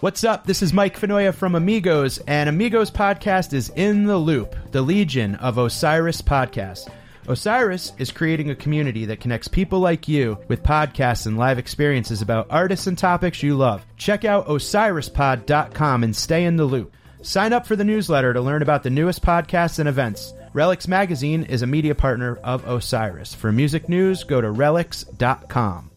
What's up? This is Mike Finoia from Amigos, and Amigos Podcast is In the Loop, the legion of Osiris podcasts. Osiris is creating a community that connects people like you with podcasts and live experiences about artists and topics you love. Check out osirispod.com and stay in the loop. Sign up for the newsletter to learn about the newest podcasts and events. Relix Magazine is a media partner of Osiris. For music news, go to relix.com.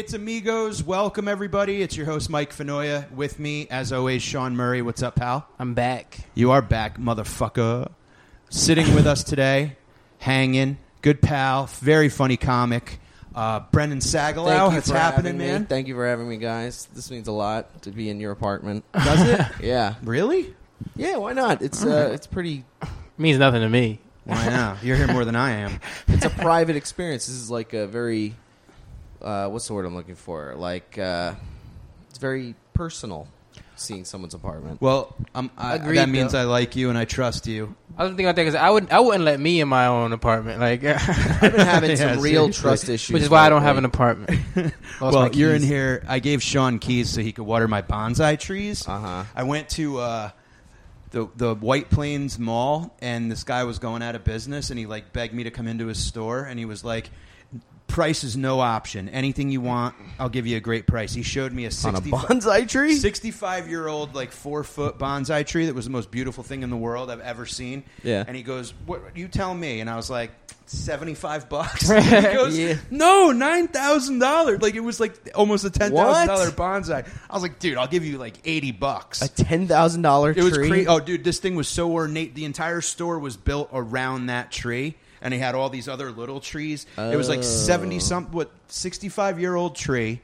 It's Amigos. Welcome, everybody. It's your host, Mike Finoia. With me, as always, Sean Murray. What's up, pal? I'm back. You are back, motherfucker. Sitting with us today, hanging, good pal, very funny comic, uh, Brendan Sagalow. Thank you What's happening, me. man? Thank you for having me, guys. This means a lot to be in your apartment. Does it? yeah, really? yeah. Why not? It's uh, it's pretty. means nothing to me. Why not? You're here more than I am. It's a private experience. This is like a very. Uh, what's the word I'm looking for? Like uh, it's very personal. Seeing someone's apartment. Well, um, I, Agreed, that means though. I like you and I trust you. I was thinking about that because I would I wouldn't let me in my own apartment, like, I've been having Yeah, some real seriously. trust issues, which is why I don't have an apartment. Well, you're in here. I gave Sean keys so he could water my bonsai trees. Uh-huh. I went to uh, the the White Plains Mall, and this guy was going out of business, and he like begged me to come into his store, and he was like. Price is no option. Anything you want, I'll give you a great price. He showed me a on a bonsai tree. 65 year old like four foot bonsai tree that was the most beautiful thing in the world I've ever seen. Yeah. And he goes, "What you tell me?" And I was like, 75 bucks." He goes, Yeah. "No, nine thousand dollars." Like it was like almost a ten thousand dollar bonsai. I was like, "Dude, I'll give you like 80 bucks." A ten thousand dollar it tree. was crazy. Oh, dude, this thing was so ornate. The entire store was built around that tree, and he had all these other little trees. It was like Oh. seventy some, what sixty five year old tree.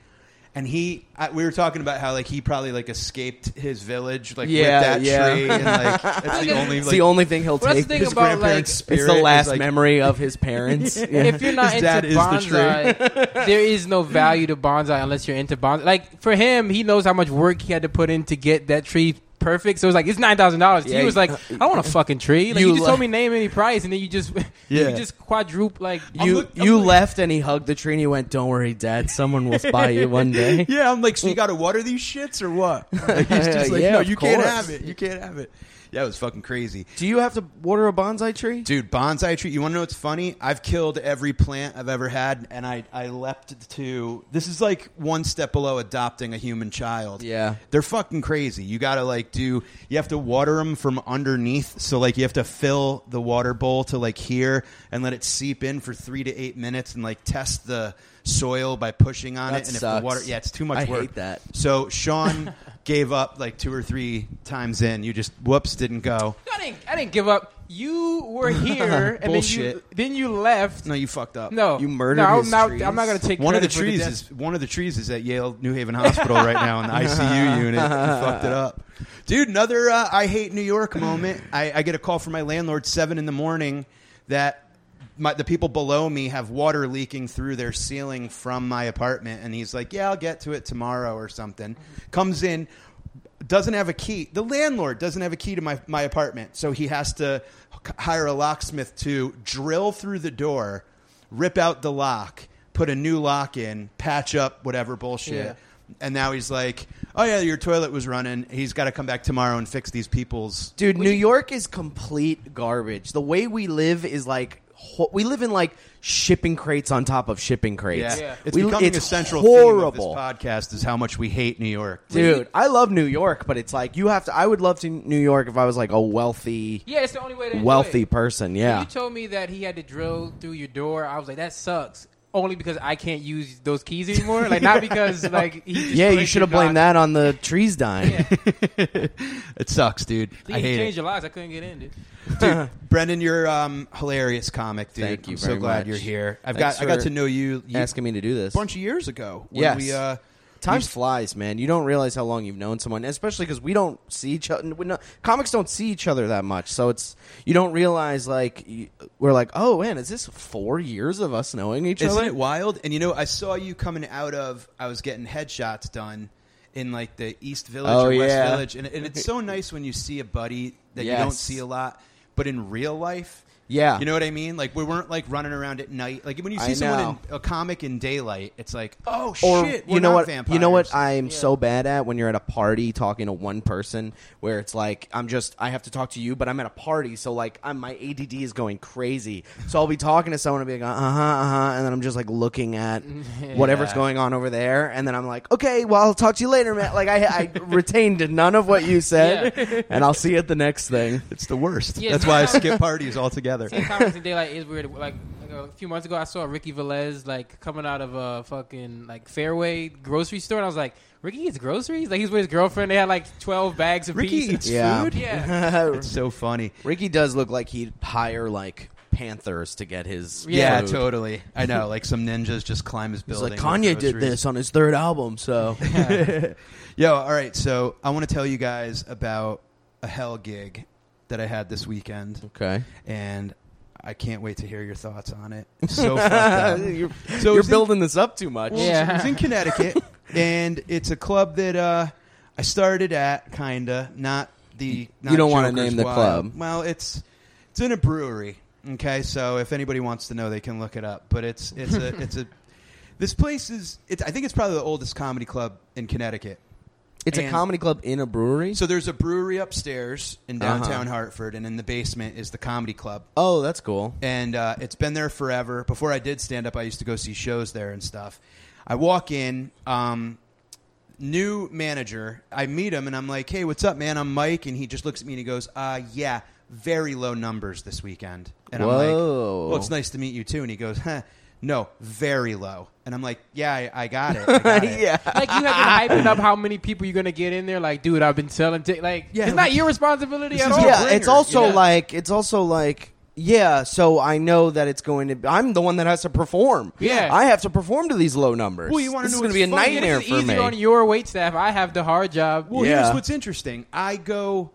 And he, I, we were talking about how like he probably like escaped his village like Yeah, with that yeah. tree, and like it's the only It's like, the only thing he'll Well, that's take. the thing his about, like, grandparents' it's spirit. the is, last like- memory of his parents. Yeah. if you're not His dad into is the tree. bonsai, there is no value to bonsai unless you're into bonsai. Like for him, he knows how much work he had to put in to get that tree perfect. So it was like it's nine thousand dollars. Yeah, he was like, I don't want a fucking tree. Like you, You just le- told me name any price, and then you just Yeah. you just quadruple like I'm you look- you like- left and he hugged the tree and he went, "Don't worry, Dad. Someone will buy you one day." Yeah, I'm like, so you got to water these shits or what? Like, he's just like, Yeah, no, of you can't have it. You can't have it. It was fucking crazy. Do you have to water a bonsai tree? Dude, bonsai tree. You want to know what's funny? I've killed every plant I've ever had, and I, I leapt to. This is like one step below adopting a human child. Yeah. They're fucking crazy. You got to like do. You have to water them from underneath. So like you have to fill the water bowl to like here and let it seep in for three to eight minutes and like test the soil by pushing on That it. And if the water, yeah, it's too much I work. hate that. So Sean gave up like two or three times in. You just whoops didn't go. I didn't I didn't give up. You were here, and then you Bullshit. then you left. No, you fucked up. No, You murdered no, I'm not, trees. I'm not going to take One of the trees death. is one of the trees is at Yale New Haven Hospital right now in the ICU unit. You fucked it up, dude. Another uh, I hate New York moment. I, I get a call from my landlord seven in the morning that my, the people below me have water leaking through their ceiling from my apartment, and he's like, "Yeah, I'll get to it tomorrow or something." Comes in. Doesn't have a key. The landlord doesn't have a key to my, my apartment, so he has to hire a locksmith to drill through the door, rip out the lock, put a new lock in, patch up whatever bullshit. Yeah. And now he's like, "Oh yeah, your toilet was running. He's got to come back tomorrow and fix these people's." Dude, New York is complete garbage. The way we live is like ho- we live in like shipping crates on top of shipping crates. Yeah. It's We- becoming it's a central horrible. theme of this podcast is how much we hate New York. Dude, I love New York, but it's like you have to. I would love to New York if I was like a wealthy, Yeah, it's the only way to wealthy it. person. When Yeah, you told me that he had to drill through your door, I was like, that sucks. Only because I can't use those keys anymore. Like not because like he just yeah. You should have blamed that on the trees dying. Yeah. It sucks, dude. He I hate changed it. your locks. I couldn't get in, dude. Dude, Brendan, you're um, hilarious comic, dude. Thank you I'm so glad much. you're here. I've Thanks got I got to know you, you Asking me to do this. a bunch of years ago when Yes. we uh, Time You- flies, man. You don't realize how long you've known someone, especially because we don't see each other. we no- Comics don't see each other that much, so it's you don't realize like you, we're like, oh man, is this four years of us knowing each other? Isn't it wild? And you know, I saw you coming out of. I was getting headshots done in like the East Village Oh, or West yeah. Village, and, and it's so nice when you see a buddy that you don't see a lot, but in real life. Yeah. you know what I mean. Like we weren't like running around at night. Like when you see I someone in a comic in daylight, it's like, oh or shit, we're you know not what Vampires. you know what I'm Yeah. so bad at when you're at a party talking to one person where it's like I'm just I have to talk to you but I'm at a party so like I'm my ADD is going crazy so I'll be talking to someone and be like uh huh uh huh and then I'm just like looking at whatever's Yeah. going on over there and then I'm like okay well I'll talk to you later man like I, I retained none of what you said and I'll see you at the next thing it's the worst. Yeah, That's why I skip parties altogether. Seeing comics in daylight is weird. Like, like a few months ago, I saw Ricky Velez like coming out of a fucking like Fairway grocery store, and I was like, Ricky eats groceries. Like he's with his girlfriend. They had like twelve bags of Ricky pizza. eats yeah food? Yeah. It's so funny. Ricky does look like he'd hire like panthers to get his Yeah, food. totally. I know. Like some ninjas just climb his He's building. like Kanye did this on his third album so Yo, all right. So I want to tell you guys about a hell gig that I had this weekend, okay and I can't wait to hear your thoughts on it. So fucked up. you're, So you're it's in- building this up too much. Well, Yeah. it's, it's in Connecticut, and it's a club that uh, I started at, kinda. Not the. Not You don't wanna name the Wild. club. Well, it's it's in a brewery. Okay, so if anybody wants to know, they can look it up. But it's it's a it's a. This place is. It's, I think it's probably the oldest comedy club in Connecticut. It's a comedy club in a brewery. So there's a brewery upstairs in Uh-huh. downtown Hartford, and in the basement is the comedy club. oh, that's cool. And uh, it's been there forever. Before I did stand up, I used to go see shows there and stuff. I walk in, um, new manager. I meet him, and I'm like, "Hey, what's up, man? I'm Mike." And he just looks at me and he goes, "Uh, yeah, very low numbers this weekend." And I'm like, Whoa. "Well, it's nice to meet you too." And he goes, huh, "No, very low." And I'm like, "Yeah, I, I got it. I got it." yeah. like you have been hyping up how many people you're gonna get in there. Like, dude, I've been selling. T-. Like, Yeah, it's not your responsibility at all. yeah, bringer, it's also yeah. like it's also like yeah. So I know that it's going to. be I'm the one that has to perform. Yeah. I have to perform to these low numbers. Well, you wanna this know is going to be a funny? Nightmare this is for easier me. on your wait staff. I have the hard job. Well, Yeah. here's what's interesting. I go,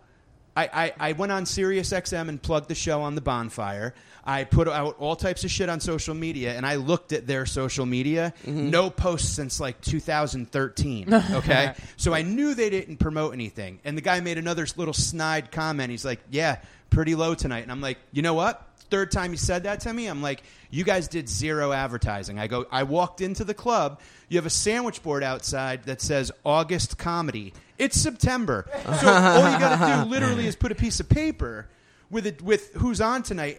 I, I, I went on Sirius XM and plugged the show on the bonfire. I put out all types of shit on social media, and I looked at their social media. Mm-hmm. No posts since like 2013. Okay, so I knew they didn't promote anything. And the guy made another little snide comment. He's like, "Yeah, pretty low tonight," and I'm like, "You know what?" Third time he said that to me, I'm like, "You guys did zero advertising." I go, I walked into the club. You have a sandwich board outside that says August comedy. It's September, so all you got to do literally is put a piece of paper with it with who's on tonight.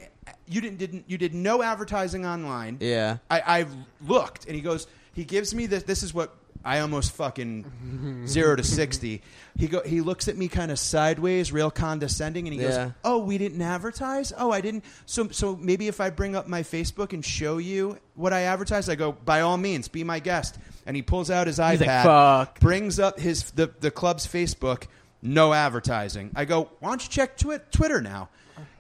You didn't didn't you did no advertising online. Yeah. I, I looked, and he goes. He gives me this. This is what I almost fucking zero to sixty. He go. He looks at me kind of sideways, real condescending, and he Yeah. goes, "Oh, we didn't advertise. Oh, I didn't. So, so maybe if I bring up my Facebook and show you what I advertised, I go by all means, be my guest." And he pulls out his He's like, iPad, "Fuck." brings up his the the club's Facebook, no advertising. I go, "Why don't you check twi- Twitter now?"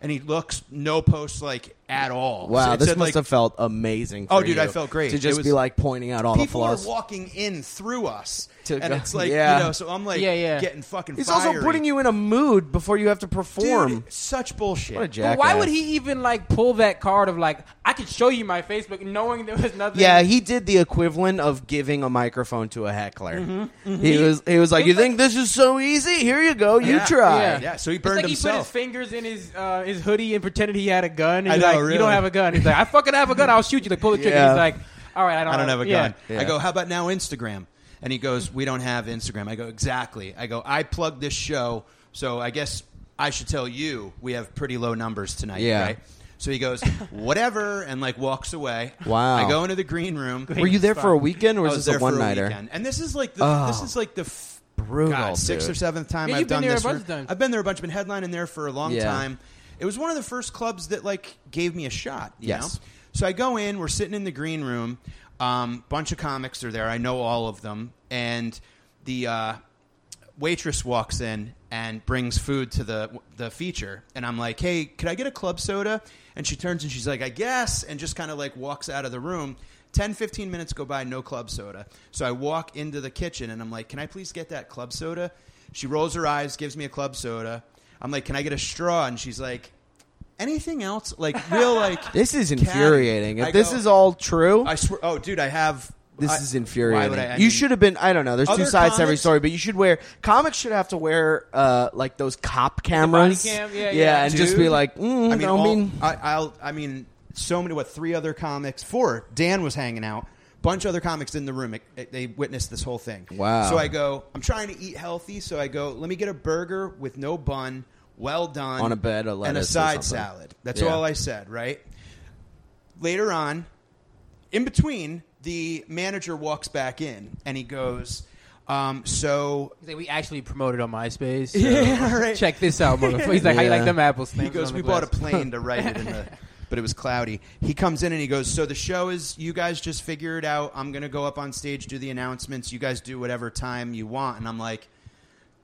And he looks, no posts like at all. Wow, it this said, must like, have felt amazing. Oh, dude, you I felt great. to It just was- be like pointing out all the flaws. people are walking in through us, To and go- it's like yeah. you know. So I'm like, Yeah, yeah. getting fucking. He's fiery. also putting you in a mood before you have to perform. Dude, such bullshit. what a But why would he even like pull that card of like I could show you my Facebook knowing there was nothing? Yeah, he did the equivalent of giving a microphone to a heckler. Mm-hmm, He was he was like, "You think this is so easy? Here you go, you Yeah. try." Yeah. Yeah, so he It's burned like he put his fingers in his uh, his hoodie and pretended he had a gun. And I know, like, really. You don't have a gun. He's like, I fucking have a gun. I'll shoot you. Like, pull the trigger. Yeah. He's like, All right, I don't. I don't have a yeah. gun. Yeah. I go, how about now Instagram? And he goes, we don't have Instagram. I go, exactly. I go, I plugged this show, so I guess I should tell you we have pretty low numbers tonight, Yeah. right? So he goes, whatever, and like walks away. Wow. I go into the green room. Were you there for a weekend or I was, was this there a for one a nighter? weekend. And this is like the Oh. this is like the f- Brutal, God, sixth dude. or seventh time Yeah, I've you've been done there a this. bunch of times. I've been there a bunch. Been headlining there for a long Yeah. time. It was one of the first clubs that like gave me a shot. You Yes. know? So I go in. We're sitting in the green room. Um, bunch of comics are there. I know all of them. And the uh, waitress walks in and brings food to the the feature, and I'm like, "Hey, could I get a club soda?" And she turns and she's like, "I guess," and just kind of like walks out of the room. 10, 15 minutes go by, no club soda. So I walk into the kitchen and I'm like, "Can I please get that club soda?" She rolls her eyes, gives me a club soda. I'm like, "Can I get a straw?" And she's like, "Anything else?" Like real like This is catty. infuriating. If I this go- is all true, I swear. Oh, dude, I have. this I- is why infuriating. would I- I you mean- should have been. I don't know. There's two Other sides to every comics- story, but you should wear. Comics should have to wear uh, like those cop cameras. cam? Yeah, yeah. and just be like, mm, I mean, I all- mean, I, I'll. I mean, so many. What three other comics? Four. Dan was hanging out. Bunch of other comics in the room. It- they witnessed this whole thing. Wow. So I go. I'm trying to eat healthy. So I go. Let me get a burger with no bun, well done, On a bed of and a side salad. That's Yeah. all I said. Right. Later on, in between, the manager walks back in and he goes. Um, so He's like, we actually promoted on MySpace. so Yeah, right. Check this out, motherfucker. He's like, how you Yeah. like them apples? He Stamps goes, on we bought a glass." plane to write it in the, but it was cloudy. He comes in and he goes, so the show is, you guys just figure it out. I'm going to go up on stage, do the announcements. You guys do whatever time you want. And I'm like,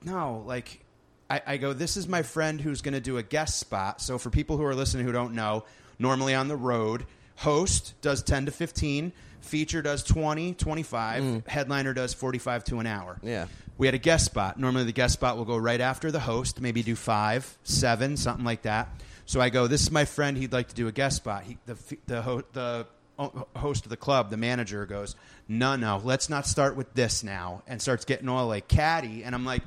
no, like, I, I go, this is my friend who's going to do a guest spot. So for people who are listening who don't know, normally on the road, host does 10 to 15, feature does 20, 25, mm. headliner does 45 to an hour. Yeah. We had a guest spot. Normally, the guest spot will go right after the host, maybe do five, seven, something like that. So I go, "This is my friend. He'd like to do a guest spot." He, the the ho- the host of the club, the manager, goes, "No, no, let's not start with this now," and starts getting all like catty. And I'm like,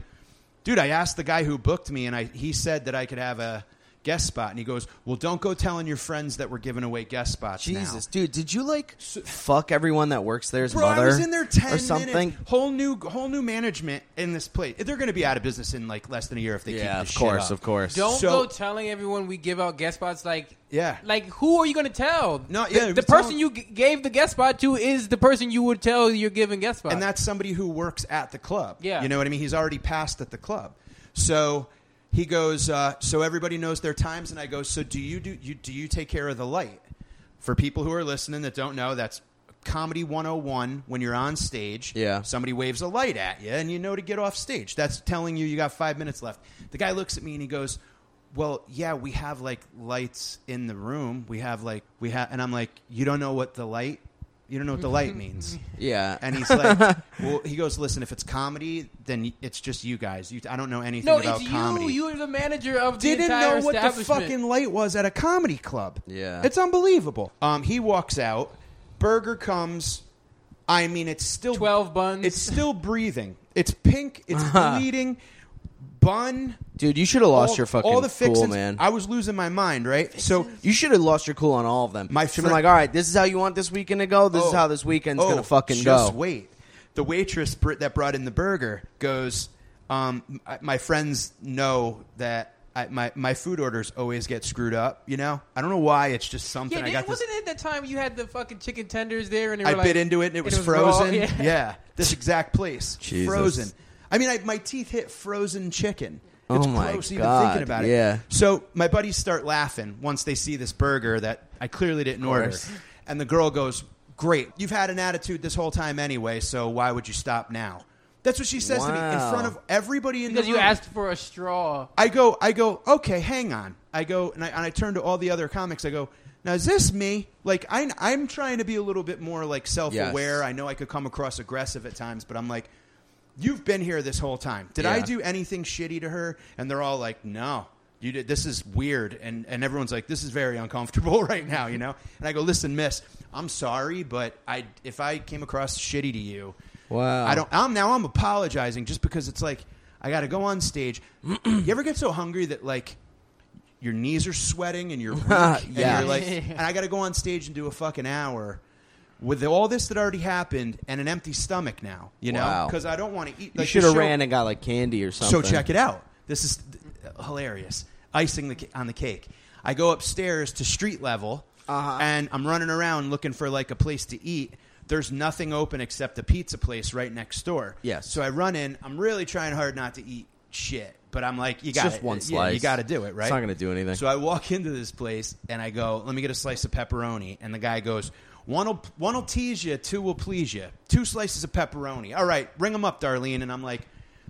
"Dude, I asked the guy who booked me, and I he said that I could have a guest spot." And he goes, "Well, don't go telling your friends that we're giving away guest spots." now." Jesus, dude, did you like fuck everyone that works there's Bro, mother I was in there ten or something? minutes. Whole new, whole new management in this place. They're going to be out of business in like less than a year if they keep Yeah, this of shit course, up. of course. Don't So- go telling everyone we give out guest spots. Like, Yeah. like who are you going to tell? No, The- yeah, the, we person you g- gave the guest spot to is the person you would tell you're giving guest spot. and that's somebody who works at the club. Yeah. you know what I mean. He's already passed at the club, so he goes. Uh, so everybody knows their times, and I go. So do you do you do you take care of the light for people who are listening that don't know? That's comedy 101 when you're on stage Yeah. somebody waves a light at you and you know to get off stage that's telling you you got five minutes left the guy looks at me and he goes well yeah we have like lights in the room we have like we have and i'm like you don't know what the light you don't know what the light means yeah, and he's like, "Well, he goes, listen, if it's comedy, then it's just you guys. You, I don't know anything no, about it's comedy." you. You're the manager of the Didn't entire know what the establishment. fucking light was at a comedy club. Yeah. it's unbelievable. Um, he walks out. Burger comes. I mean, it's still Twelve buns. It's still breathing. It's pink. It's bleeding. Bun. dude, you should have lost all, your fucking all the cool, man. I was losing my mind. Right. So you should have lost your cool on all of them. My should have been friend- like, all right, this is how you want this weekend to go. This is Oh. how this weekend's Oh, gonna fucking just go. wait. The waitress br- that brought in the burger goes, um, m- my friends know that I, my, my food orders always get screwed up, you know? I don't know why. It's just something yeah, I got this. wasn't it that time you had the fucking chicken tenders there and I like, bit into it and it was, raw? frozen. Yeah. yeah. this exact place. Jesus. Frozen. I mean, I, my teeth hit frozen chicken. Oh It's my gross even God, thinking about it. yeah. So my buddies start laughing once they see this burger that I clearly didn't order. And the girl goes, Great. You've had an attitude this whole time anyway, so why would you stop now? That's what she says to me in front of everybody in because the you asked for a straw. I go, I go, okay, hang on. I go, and I, and I turn to all the other comics. I go, now is this me? Like, I, I'm trying to be a little bit more like self-aware. Yes. I know I could come across aggressive at times, but I'm like, you've been here this whole time. Did I do anything shitty to her? And they're all like, no. You did, this is weird, and, and everyone's like, "This is very uncomfortable right now," you know. And I go, "Listen, Miss, I'm sorry, but I if I came across shitty to you, Wow. I don't. I'm now. I'm apologizing just because it's like I got to go on stage. you ever get so hungry that like your knees are sweating and you're weak, and Yeah. you're like, and I got to go on stage and do a fucking hour with all this that already happened and an empty stomach now. You know, Wow. because I don't want to eat. You Like, should the have show- ran and got like candy or something. so check it out. This is hilarious. Icing the, ca- on the cake. I go upstairs to street level, Uh-huh. and I'm running around looking for like a place to eat. There's nothing open except a pizza place right next door. Yes. So I run in. I'm really trying hard not to eat shit, but I'm like, you got just one slice. you got to do it, right? It's not gonna do anything. So I walk into this place and I go, "Let me get a slice of pepperoni." And the guy goes, "One will one will tease you, two will please you. Two slices of pepperoni. All right, ring them up, Darlene." And I'm like,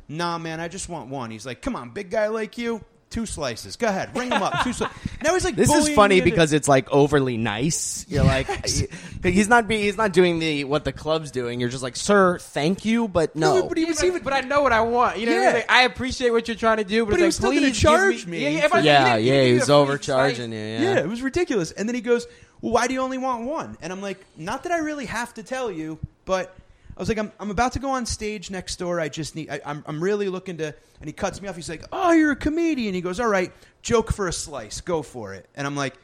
"Nah, man, I just want one." He's like, "Come on, big guy like you." two slices. Go ahead, ring them up. Two sli-. Now he's like, This is bullying funny me into- because it's like overly nice. You're like, he's not be, he's not doing the what the club's doing. You're just like, sir, thank you, but no. but he was but, even. but I know what I want. You know, what I, Yeah. Like, I appreciate what you're trying to do, but, But he it's was like, still gonna please give charge me. me. Yeah, yeah, if I- yeah, he didn't- yeah, he he didn't was give me a free overcharging slice. you. yeah. Yeah. it was ridiculous. And then he goes, "Well, why do you only want one?" And I'm like, "Not that I really have to tell you, but." I was like, I'm, I'm about to go on stage next door. I just need, I, I'm, I'm really looking to, and he cuts me off. He's like, Oh, you're a comedian. He goes, All right, joke for a slice. Go for it. And I'm like,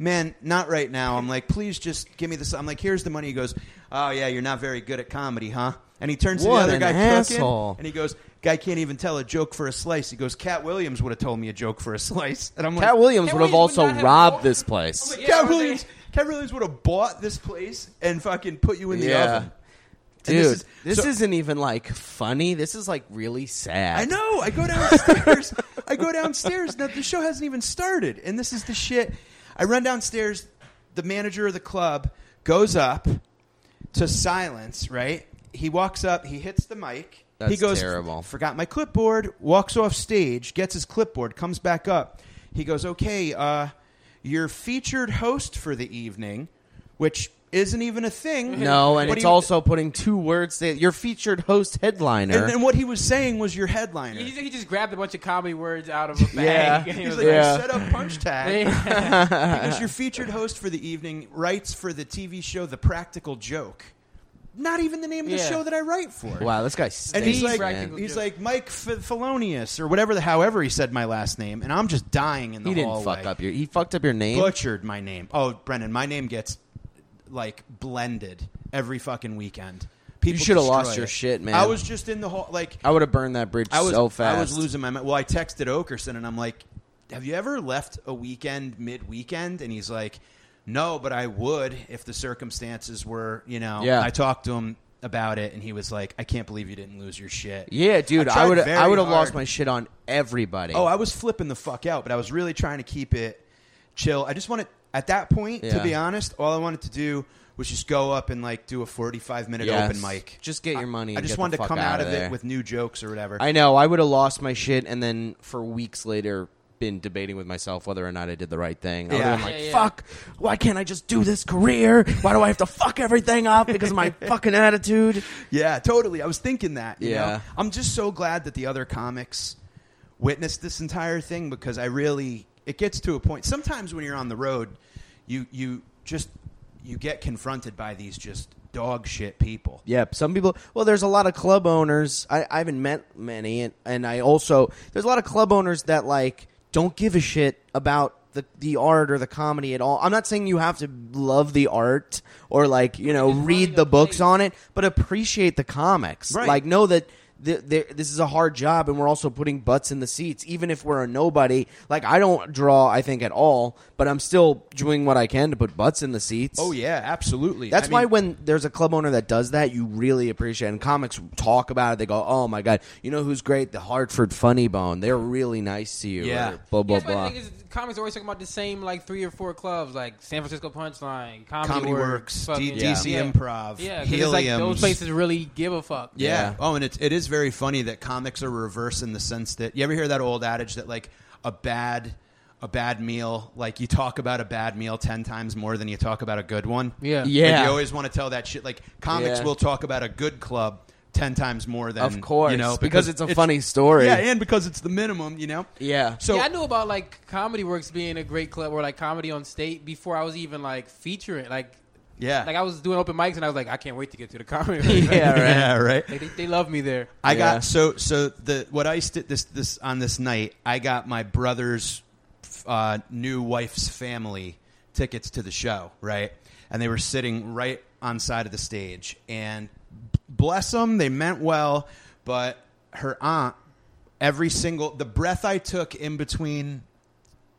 Man, not right now. I'm like, Please just give me this. I'm like, Here's the money. He goes, Oh, yeah, you're not very good at comedy, huh? And he turns What to the other guy asshole. cooking, and he goes, Guy can't even tell a joke for a slice. He goes, Katt Williams would have told me a joke for a slice. And I'm like, Katt Williams Cat would have Williams also not robbed this place. Like, Cat Yeah, were Williams, they- Katt Williams would have bought this place and fucking put you in the Yeah. oven. Dude, And this, this is- so- isn't even like funny. This is like really sad. I know. I go downstairs. I go downstairs. Now the show hasn't even started, and this is the shit. I run downstairs. The manager of the club goes up to silence. Right. He walks up. He hits the mic. he That's goes. terrible. Forgot my clipboard. Walks off stage. Gets his clipboard. Comes back up. He goes. Okay. Uh, your featured host for the evening, which isn't even a thing. No, and What it's he- also putting two words. That your featured host headliner. And, and what he was saying was your headliner. He, he just grabbed a bunch of comedy words out of a bag. Yeah. and he He's was like, Yeah. Set up punch tag. Yeah. because your featured host for the evening writes for the TV show The Practical Joke. Not even the name of the Yeah. show that I write for. wow, this guy stinks. And he's like, Practical he's like Mike F- Felonius or whatever the however he said my last name, and I'm just dying in the he didn't hallway. fuck up your. He fucked up your name. Butchered my name. Oh, Brendan, my name gets like blended every fucking weekend. People shoulda destroy lost your it. shit, man. I was just in the hall, like I would have burned that bridge I was so fast. I was losing my mind. Well, I texted Okerson and I'm like, "Have you ever left a weekend mid-weekend?" And he's like, "No, but I would if the circumstances were, you know." Yeah. I talked to him about it, and he was like, "I can't believe you didn't lose your shit." Yeah, dude, I would. I would have lost my shit on everybody. Oh, I was flipping the fuck out, but I was really trying to keep it chill. I just wanted at that point, to Yeah. be honest, all I wanted to do was just go up and like do a 45 minute Yes. open mic. Just get your money I, I and just get wanted the to fuck come out of of there. it with new jokes or whatever. I know. I would have lost my shit, and then for weeks later, been debating with myself whether or not I did the right thing. I would Yeah. have been like, Yeah, yeah. "Fuck! Why can't I just do this career? Why do I have to fuck everything up because of my fucking attitude?" Yeah, totally. I was thinking that. You Yeah. know? I'm just so glad that the other comics witnessed this entire thing because I really it gets to a point. Sometimes when you're on the road, you you just you get confronted by these just dog shit people. Yep. Some people. Well, there's a lot of club owners. I, I haven't met many, and, and I also there's a lot of club owners that like don't give a shit about the the art or the comedy at all. I'm not saying you have to love the art or like you know read the books on it, but appreciate the comics. Right. Like know that. Th th this is a hard job, and we're also putting butts in the seats. Even if we're a nobody, like I don't draw, I think at all, but I'm still doing what I can to put butts in the seats. Oh yeah, absolutely. That's I why mean, when there's a club owner that does that, you really appreciate. it. And comics talk about it. They go, "Oh my god, you know who's great? The Hartford Funny Bone. They're really nice to you." Yeah. or blah blah Yeah, blah. The thing is, comics are always talking about the same like three or four clubs, like San Francisco Punchline, Comedy, Comedy Works, Works, fucking- D- DC yeah. Improv, yeah, it's like those places really give a fuck. Yeah. Yeah. Oh, and it's it is very funny that comics are reverse in the sense that you ever hear that old adage that like a bad a bad meal like you talk about a bad meal 10 times more than you talk about a good one. Yeah. Yeah. Like, you always want to tell that shit like comics Yeah. will talk about a good club 10 times more than Of course, you know because it's a funny story. Yeah, and because it's the minimum, you know. Yeah. So yeah, I knew about like Comedy Works being a great club or like comedy on state before I was even like featuring. Like, yeah. like I was doing open mics and I was like, I can't wait to get to the comedy. Yeah, right. yeah, right. Like, they, they love me there. I Yeah. got so so the what I did this this on this night. I got my brother's uh, new wife's family tickets to the show, right? And they were sitting right on side of the stage, and bless them, they meant well, but her aunt, every single the breath I took in between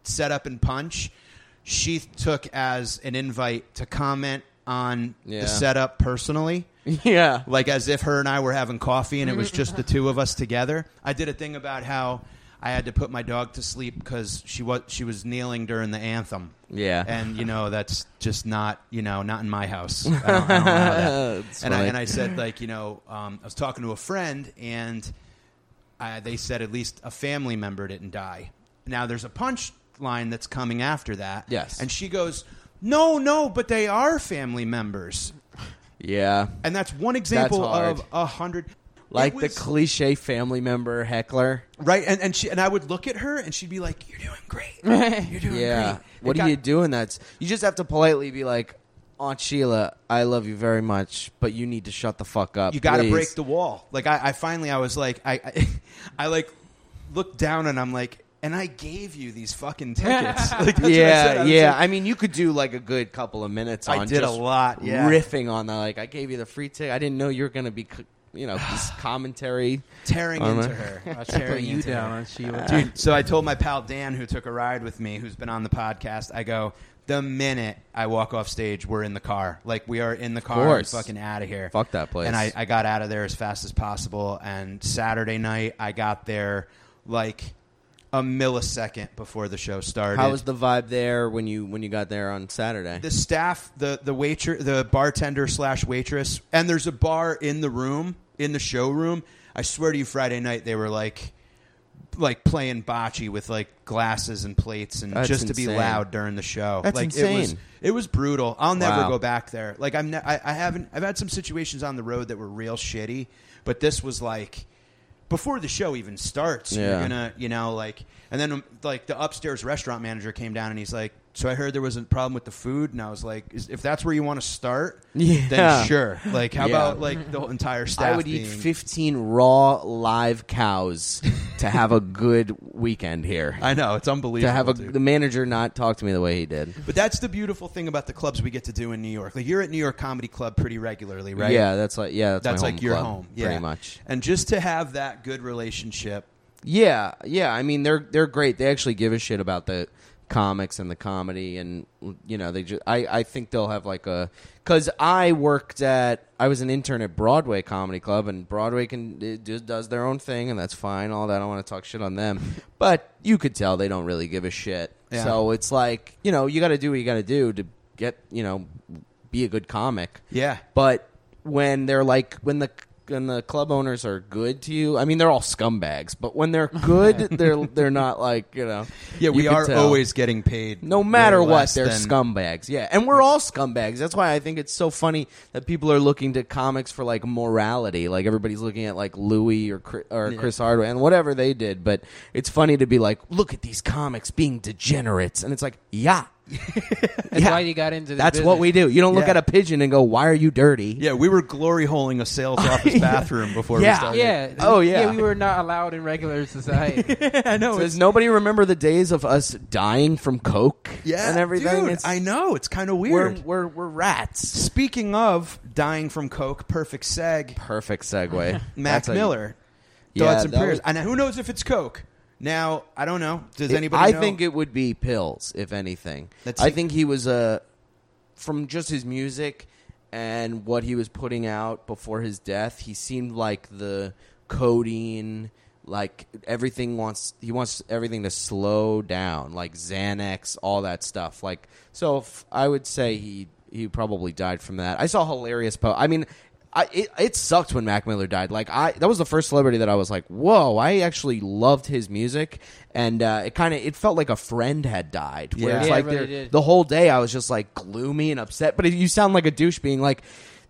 setup and punch, she took as an invite to comment on Yeah. the setup personally yeah. like as if her and I were having coffee and it was just the two of us together. I did a thing about how I had to put my dog to sleep because she was she was kneeling during the anthem, Yeah. and you know that's just not you know not in my house. I don't, I don't. And I and I said like you know um, I was talking to a friend and I, they said at least a family member didn't die. now there's a punch line that's coming after that. Yes. and she goes, "No, no, but they are family members." Yeah. And that's one example hard. of a hundred. Like It the cliche family member heckler. right, and and she and I would look at her, and she'd be like, "You're doing great. You're doing Yeah. great." What It do got- you doing? That's You just have to politely be like, Aunt Sheila, I love you very much, but you need to shut the fuck up. You got to break the wall. Like I, I finally, I was like, I, I, I like looked down, and I'm like, and I gave you these fucking tickets. Like, that's what I yeah, I yeah. like- I mean, you could do like a good couple of minutes. On. I on did a lot, yeah. riffing on that. like. I gave you the free ticket. I didn't know you were going to be, c- you know, this commentary. tearing Oh, into her. I should put tearing you into down her. on Sheila. Uh, dude. So I told my pal Dan, who took a ride with me, who's been on the podcast. I go, the minute I walk off stage, we're in the car. Like we are in the car, and course. fucking out of here. Fuck that place. And I, I got out of there as fast as possible. And Saturday night, I got there like a millisecond before the show started. How was the vibe there when you when you got there on Saturday? the staff, the the waiter, the bartender slash waitress, and there's a bar in the room in the showroom. I swear to you, Friday night they were like, like playing bocce with like glasses and plates, and That's just to be insane. loud during the show. That's like it was insane. it was brutal. I'll never Wow. go back there. Like I'm, ne- I, I haven't. I've had some situations on the road that were real shitty, but this was like before the show even starts. You're Yeah. gonna, you know, like, and then um, like the upstairs restaurant manager came down and he's like, "So I heard there was a problem with the food," and I was like, Is, "If that's where you want to start, Yeah. then sure. Like, how Yeah. about like the entire staff? I would eat being- 15 raw live cows to have a good weekend here. I know it's unbelievable. to have a the manager not talk to me the way he did. but that's the beautiful thing about the clubs we get to do in New York. Like, you're at New York Comedy Club pretty regularly, right? Yeah, that's like yeah, that's, that's my like home your club, home, yeah. pretty much. And just to have that good relationship, Yeah, yeah. I mean, they're they're great. They actually give a shit about the comics and the comedy, and you know, they just. I I think they'll have like a because I worked at I was an intern at Broadway Comedy Club, and Broadway can it just does their own thing, and that's fine. All that I don't want to talk shit on them, but you could tell they don't really give a shit. Yeah. So it's like you know, you got to do what you got to do to get you know, be a good comic. yeah, But when they're like when the when the club owners are good to you, I mean they're all scumbags. But when they're good, they're they're not like you know. yeah, we you can are tell. always getting paid. No matter what, they're than- scumbags. Yeah, and we're all scumbags. That's why I think it's so funny that people are looking to comics for like morality. Like everybody's looking at like Louis or Chris, or Yeah. Chris Hardwick and whatever they did. But it's funny to be like, look at these comics being degenerates, and it's like, yeah, That's yeah. why you got into this That's what we do. You don't look Yeah. at a pigeon and go, "Why are you dirty?" Yeah, we were glory holing a sales office bathroom before Yeah. we started. Yeah. Oh, yeah. Yeah, we were not allowed in regular society. I know. Does nobody remember the days of us dying from coke yeah, and everything? Dude, I know it's kind of weird. We're, we're we're rats. Speaking of dying from coke, perfect seg. Perfect segue. Mac That's a- Miller. Yeah, Thoughts and that prayers. was- And who knows if it's coke? Now I don't know. Does It- anybody? I know? think it would be pills, if anything. That's- I think he was a from just his music and what he was putting out before his death. He seemed like the codeine, like everything wants. He wants everything to slow down, like Xanax, all that stuff. Like so, if, I would say he he probably died from that. I saw hilarious post. I mean. I, it, it sucked when Mac Miller died. Like I, that was the first celebrity that I was like, "Whoa!" I actually loved his music, and uh, it kind of it felt like a friend had died. Where Yeah. it's Yeah, like it really did. the whole day I was just like gloomy and upset. But you sound like a douche being like,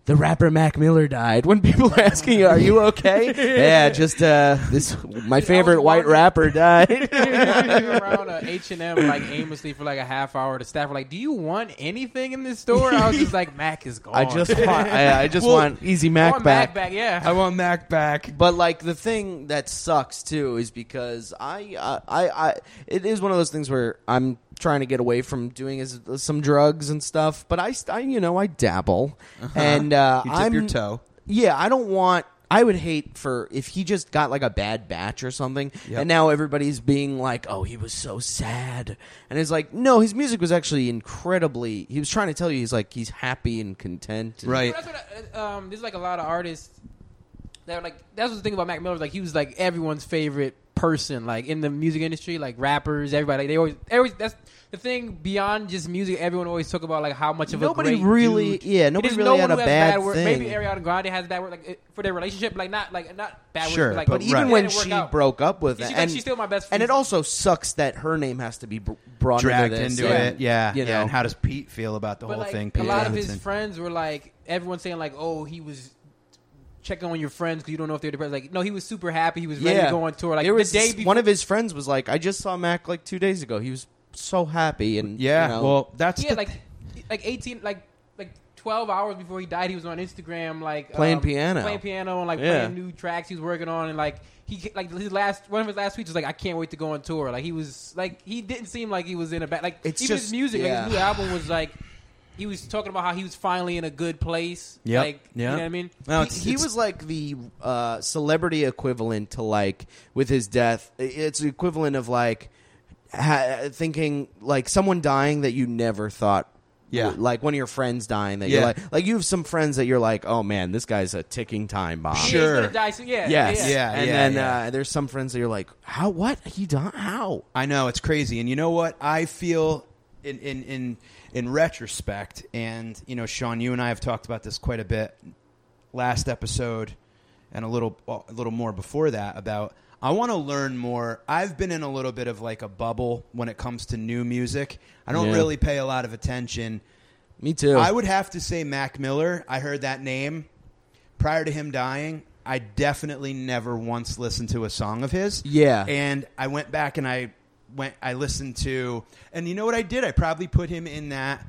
"The rapper Mac Miller died." When people are asking you, "Are you okay?" yeah, just uh, this my favorite white rapper died. walking around uh, H and M like aimlessly for like a half hour. The staff were like, "Do you want anything in this store?" I was just like, "Mac is gone." I just want, I, I just Well, want Easy Mac want back. Mac back. Yeah, I want Mac back. But like the thing that sucks too is because I, uh, I, I, it is one of those things where I'm trying to get away from doing is, some drugs and stuff. But I, I you know, I dabble, and uh, You dip I'm, your toe. Yeah, I don't want. I would hate for if he just got like a bad batch or something, Yep. and now everybody's being like, "Oh, he was so sad," and it's like, no, his music was actually incredibly. He was trying to tell you he's like he's happy and content, and- Right. That's what I, um, there's like a lot of artists that are like that's what the thing about Mac Miller. Like he was like everyone's favorite person, like in the music industry, like rappers, everybody. They always, every that's the thing beyond just music. Everyone always talk about like how much of Nobody a great really- dude- yeah, It nobody really no had one a who has bad word. thing. Maybe Ariana Grande has bad word like for their relationship, like not like not bad Sure, word, like but But even Right. when it didn't work she out. broke up with She's it, like- and she's still my best friend And it also sucks that her name has to be brought dragged into this. into and, it. Yeah, you yeah. And how does Pete feel about the But whole like, thing? a Pete lot of his friends were like, everyone saying like, "Oh, he was checking on your friends because you don't know if they're depressed." Like, no, he was super happy. He was ready yeah, to go on tour. Like there was the day before, one of his friends was like, "I just saw Mac like two days ago. He was so happy." And Yeah, you know, well, that's yeah, the like like eighteen, like like twelve hours before he died, he was on Instagram like Playing um, piano. playing piano, and like Yeah. playing new tracks he was working on, and like he like his last one of his last tweets was like, "I can't wait to go on tour." Like he was like he didn't seem like he was in a bad like It's even just- his music, yeah. like his new album was like. He was talking about how he was finally in a good place. Yeah, Like, Yeah. you know what I mean? No, he, it's- he it's- was like the uh, celebrity equivalent to like with his death. It's the equivalent of like ha- thinking like someone dying that you never thought. Yeah. like one of your friends dying that Yeah. you're like, like you have some friends that you're like, oh man, this guy's a ticking time bomb. Yeah, he's Sure. gonna die soon. Yeah. Yes. Yeah, And yeah, then yeah. Uh, there's some friends that you're like, how? What? He died? How? I know it's crazy, and you know what I feel in in in in retrospect, and you know, Sean, you and I have talked about this quite a bit last episode, and a little a little more before that about. I want to learn more. I've been in a little bit of like a bubble when it comes to new music. I don't Yeah. really pay a lot of attention. Me too. I would have to say Mac Miller. I heard that name prior to him dying. I definitely never once listened to a song of his. Yeah. And I went back and I went I listened to and you know what I did? I probably put him in that